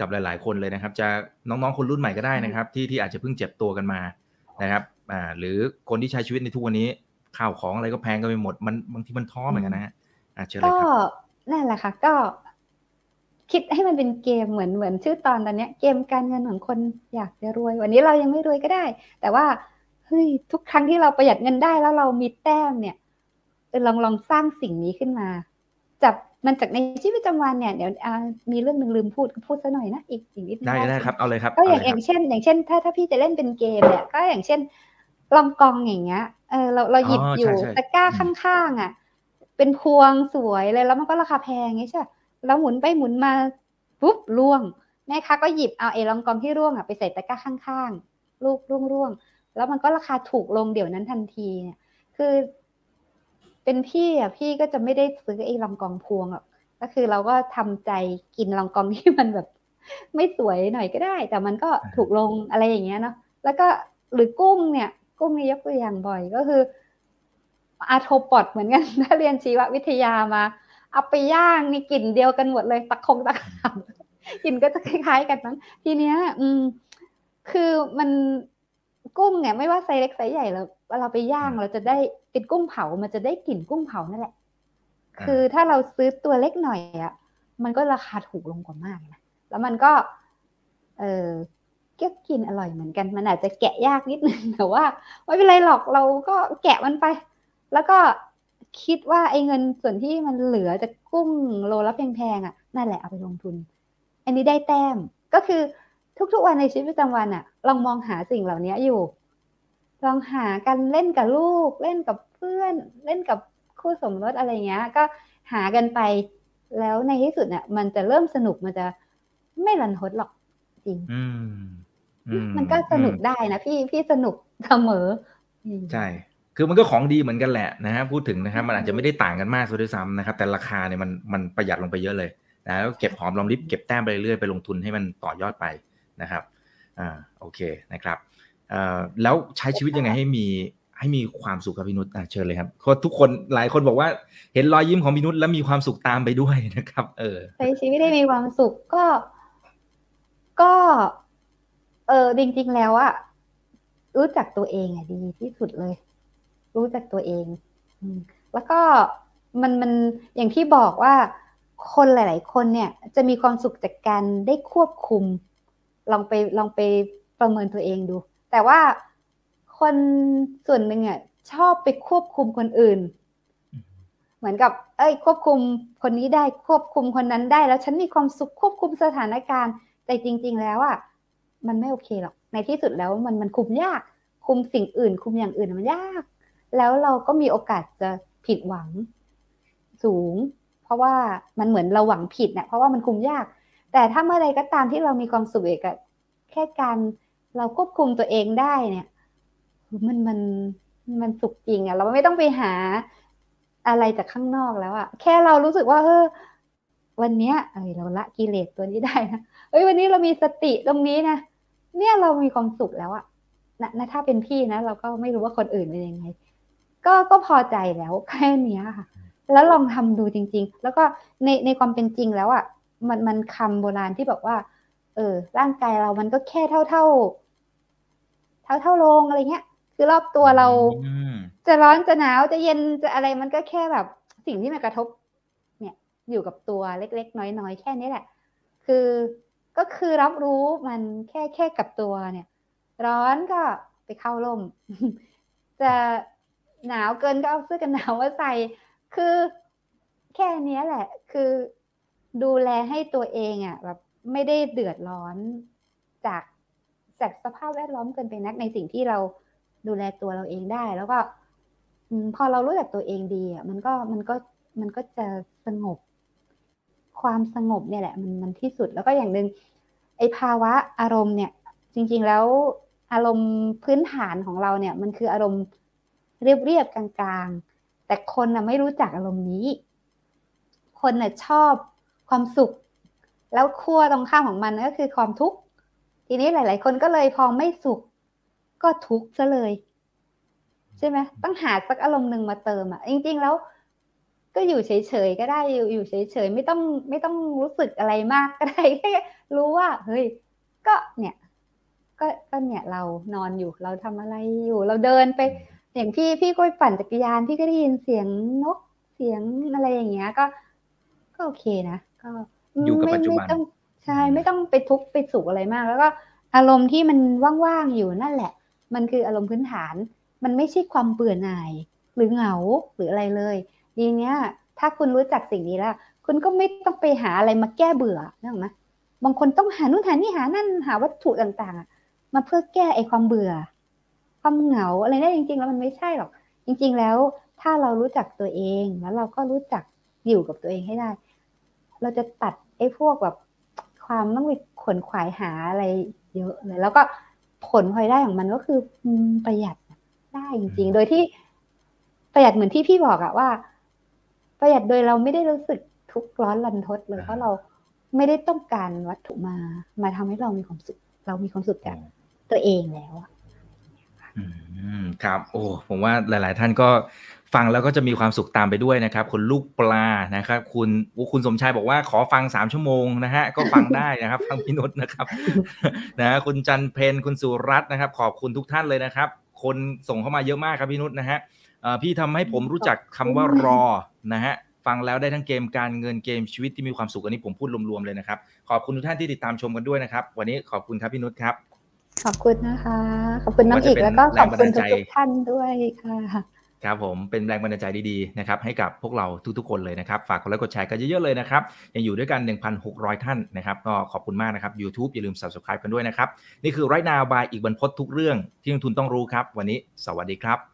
กับหลาย ๆ คนเลยนะครับ จะน้องๆ คนรุ่นใหม่ก็ได้นะครับ ที่ที่อาจจะเพิ่งเจ็บตัวกันมานะครับอ่าหรือคนที่ใช้ชีวิตในทุกวันนี้ ข้าวของอะไรก็แพงกันไปหมด มันบางทีมันท้อเหมือนกันนะฮะอ่าเชิญเลยครับก็นั่นแหละค่ะ ก็คิดให้มันเป็นเกมเหมือนเหมือนชื่อตอนตอนนี้เกมการเงินของคนอยากจะรวย วันนี้เรายังไม่รวยก็ได้ แต่ว่าเฮ้ยทุกครั้งที่เราประหยัดเงินได้แล้วเรามีแต้มเนี่ยลองลองสร้างสิ่งนี้ขึ้นมา จับมันจากในชีวิตประจำวันเนี่ยเดี๋ยวมีเรื่องหนึ่งลืมพูดพูดซะหน่อยนะอีกอีกนิดได้ได้ครับเอาเลยครับก็อย่างอย่างเช่น อย่างเช่น ถ้าถ้าพี่จะเล่นเป็นเกมเนี่ยก็อย่างเช่นลองกองอย่างเงี้ย เออเราเราหยิบอยู่ตะกร้าข้างๆอะ เป็นพวงสวยเลยแล้วมันก็ราคาแพงไงใช่แล้วหมุนไปหมุนมาปุ๊บร่วงแม่ค้าก็หยิบเอาเอลองกองที่ร่วงอะไปใส่ตะกร้าข้างๆลูกร่วงร่วงแล้วมันก็ราคาถูกลงเดี๋ยวนั้นทันทีเนี่ยคือ เป็นพี่อะพี่ก็จะไม่ได้ซื้อไอ้ลองกองพวงหรอกก็คือเราก็ทำใจกินลองกองที่มันแบบ ไม่สวยหน่อยก็ได้ แต่มันก็ถูกลงอะไรอย่างเงี้ยเนาะแล้วก็หรือกุ้งเนี่ย กุ้งนี่ยกตัวอย่างบ่อยก็คืออาโทปอดเหมือนกันถ้าเรียนชีววิทยามา เอาไปย่างนี่กลิ่นเดียวกันหมดเลยตะคงตะขากลิ่นก็จะคล้ายๆกันนั้งทีเนี้ย อืม คือมันกุ้งเนี่ยไม่ว่าไซส์เล็กไซส์ใหญ่เราเราไปย่างเราจะได้เป็นกุ้งเผา มันจะได้กลิ่นกุ้งเผานั่นแหละ คือถ้าเราซื้อตัวเล็กหน่อยอะมันก็ราคาถูกลงกว่ามากนะแล้วมันก็ เออ ก็กินอร่อยเหมือนกัน มันอาจจะแกะยากนิดนึงแต่ว่าไม่เป็นไรหรอกเราก็แกะมันไป แล้วก็คิดว่าไอ้เงินส่วนที่มันเหลือจากกุ้งโลละแพงๆอะนั่นแหละเอาไปลงทุน อันนี้ได้แต้มก็คือทุกๆวันในชีวิตประจำวันอะลองมองหาสิ่งเหล่านี้อยู่ ลองหากันเล่นกับลูก เล่นกับเพื่อน เล่นกับคู่สมรสอะไรเงี้ย ก็หากันไปแล้วในที่สุดเนี่ยมันจะเริ่มสนุกมันจะไม่รันทดหรอกจริง อืม มันก็สนุกได้นะพี่พี่สนุกเสมออืมใช่คือมันก็ของดีเหมือนกันแหละนะฮะพูดถึงนะครับมันอาจจะไม่ได้ต่างกันมากซะด้วยซ้ำนะครับแต่ราคาเนี่ยมันมันประหยัดลงไปเยอะเลยนะแล้วเก็บหอมรอมริบเก็บแต้มไปเรื่อยไปลงทุนให้มันต่อยอดไปนะครับอ่าโอเคนะครับเอ่อแล้วใช้ชีวิตยังไงให้มีให้มีความสุขครับพี่นุชอะเชิญเลยครับเพราะทุกคนหลายคนบอกว่าเห็นรอยยิ้มของพี่นุชแล้วมีความสุขตามไปด้วยนะครับ เออใช้ชีวิตได้มีความสุขก็ ก็ เออจริงๆแล้วอะรู้จักตัวเองอะดีที่สุดเลย รู้จักตัวเองแล้วก็มันมันอย่างที่บอกว่าคนหลาย ๆ คนเนี่ย จะมีความสุขจากการได้ควบคุม ลองไปลองไปประเมินตัวเองดู แต่ว่าคนส่วนหนึ่งอะชอบไปควบคุมคนอื่น เหมือนกับ เอ้ย ควบคุมคนนี้ได้ควบคุมคนนั้นได้ แล้วฉันมีความสุขควบคุมสถานการณ์ แต่จริง ๆ แล้วอะ มันไม่โอเคหรอก ในที่สุดแล้วมันมันคุมยาก คุมสิ่งอื่น คุมอย่างอื่นมันยาก แล้วเราก็มีโอกาสจะผิดหวังสูง เพราะว่ามันเหมือนเราหวังผิดเนี่ยเพราะว่ามันคุมยาก แต่ถ้าเมื่อใดก็ตามที่เรามีความสุขเอกแค่การเราควบคุมตัวเองได้เนี่ยมันมันมันสุขจริงอะเราไม่ต้องไปหาอะไรจากข้างนอกแล้วอะแค่เรารู้สึกว่าเออวันเนี้ยเอ้ยเราละกิเลสตัวนี้ได้นะเอ้ยวันนี้เรามีสติตรงนี้นะ เนี่ยเรามีความสุขแล้วอะนะนะถ้าเป็นพี่นะ เราก็ไม่รู้ว่าคนอื่นเป็นยังไง ก็ก็พอใจแล้วแค่เนี้ยค่ะ แล้วลองทำดูจริง ๆ แล้วก็ในในความเป็นจริงแล้วอะ่ะมันมันคำโบราณที่บอกว่า เออ ร่างกายเรามันก็แค่เท่าเท่าเท่าเท่าโลงอะไรเงี้ย คือรอบตัวเราอืมจะร้อนจะหนาวจะเย็นจะอะไรมันก็แค่แบบ สิ่งที่มันกระทบ เนี่ย อยู่กับตัวเล็กๆน้อยๆแค่นี้แหละ คือ ก็คือรับรู้มันแค่แค่กับตัวเนี่ย ร้อนก็ไปเข้าร่ม จะหนาวเกินก็เอาเสื้อกันหนาวมาใส่ คือแค่นี้แหละ คือดูแลให้ตัวเองอะ่ะแบบไม่ได้เดือดร้อนจากจากสภาพแวดล้อมเกินไปนักในสิ่งที่เราดูแลตัวเราเองได้ แล้วก็พอเรารู้จักตัวเองดีอะมันก็มันก็มันก็จะสงบ ความสงบเนี่ยแหละมันมันที่สุดแล้วก็อย่างหนึ่งไอ้ภาวะอารมณ์เนี่ย จริงๆแล้วอารมณ์พื้นฐานของเราเนี่ย มันคืออารมณ์เรียบๆกลางๆ แต่คนนะไม่รู้จักอารมณ์นี้ คนน่ะชอบความสุข แล้วขั้วตรงข้ามของมันก็คือความทุกข์ทีนี้หลาย ๆ คนก็เลยพอไม่สุข ก็ทุกข์ซะเลย ใช่ไหมต้องหาสักอารมณ์หนึ่งมาเติมอะจริง ๆ แล้ว ก็อยู่เฉยๆก็ได้อยู่อยู่เฉยๆไม่ต้องไม่ต้องรู้สึกอะไรมากก็ได้แค่รู้ว่า เฮ้ย ก็เนี่ย ก็ก็เนี่ยเรานอนอยู่เราทำอะไรอยู่ เราเดินไปอย่างพี่พี่ก็ไปปั่นจักรยานพี่ก็ได้ยินเสียงนกเสียงอะไรอย่างเงี้ย ก็ ก็โอเคนะก็อยู่กับไม่ปัจจุบันไม่ต้องใช่ไม่ต้องไปทุกข์ไปสุขอะไรมาก แล้วก็อารมณ์ที่มันว่างๆอยู่นั่นแหละ มันคืออารมณ์พื้นฐาน มันไม่ใช่ความเบื่อหน่าย หรือเหงาหรืออะไรเลย ดีเนี้ยถ้าคุณรู้จักสิ่งนี้แล้ว คุณก็ไม่ต้องไปหาอะไรมาแก้เบื่อนึกออกไหมบางคนต้องหานู่นหานี่หานั่นหาวัตถุต่างๆมาเพื่อแก้ไอความเบื่อ ความเหงาอะไรได้จริง ๆ แล้วมันไม่ใช่หรอก จริง ๆ แล้วถ้าเรารู้จักตัวเองแล้วเราก็รู้จักอยู่กับตัวเองให้ได้ เราจะตัดไอ้พวกแบบความต้องไปขวนขวายหาอะไรเยอะเลย แล้วก็ผลพลอยได้ของมันก็คือประหยัดได้จริง ๆ โดยที่ประหยัดเหมือนที่พี่บอกอะว่า ประหยัดโดยเราไม่ได้รู้สึกทุกข์ร้อนรันทดเลยเพราะเราไม่ได้ต้องการวัตถุมา มาทำให้เรามีความสุข เรามีความสุขจากตัวเองแล้วอะอืมครับ โอ้ ผมว่าหลาย ๆ ท่านก็ฟังแล้วก็จะมีความสุขตามไปด้วยนะครับ คุณลูกปลานะครับ คุณโอ้คุณสมชายบอกว่าขอฟังสามชั่วโมงนะฮะ ก็ฟังได้นะครับ ฟังพี่นุชนะครับนะคุณจันเพนคุณสุรัตน์นะครับ ขอบคุณทุกท่านเลยนะครับ คนส่งเข้ามาเยอะมากครับพี่นุชนะฮะเอ่อ พี่ทำให้ผมรู้จักคำว่ารอนะฮะฟังแล้วได้ทั้งเกมการเงินเกมชีวิตที่มีความสุขอันนี้ผมพูดรวมๆเลยนะครับ ขอบคุณทุกท่านที่ติดตามชมกันด้วยนะครับ วันนี้ขอบคุณครับพี่นุชครับ ขอบคุณนะคะ ขอบคุณน้องอีกแล้วก็ขอบคุณทุกท่านด้วยค่ะครับผมเป็นแรงบันดาลใจดีๆนะครับให้กับพวกเราทุกๆคนเลยนะครับ ฝากกดไลค์กดแชร์กันเยอะๆเลยนะครับ ยังอยู่ด้วยกัน 1,600 ท่านนะครับ ก็ขอบคุณมากนะครับ YouTube อย่าลืม Subscribe กันด้วยนะครับ นี่คือไรนาวบายอีกบรรพททุกเรื่องที่นักทุนต้องรู้ครับ วันนี้สวัสดีครับ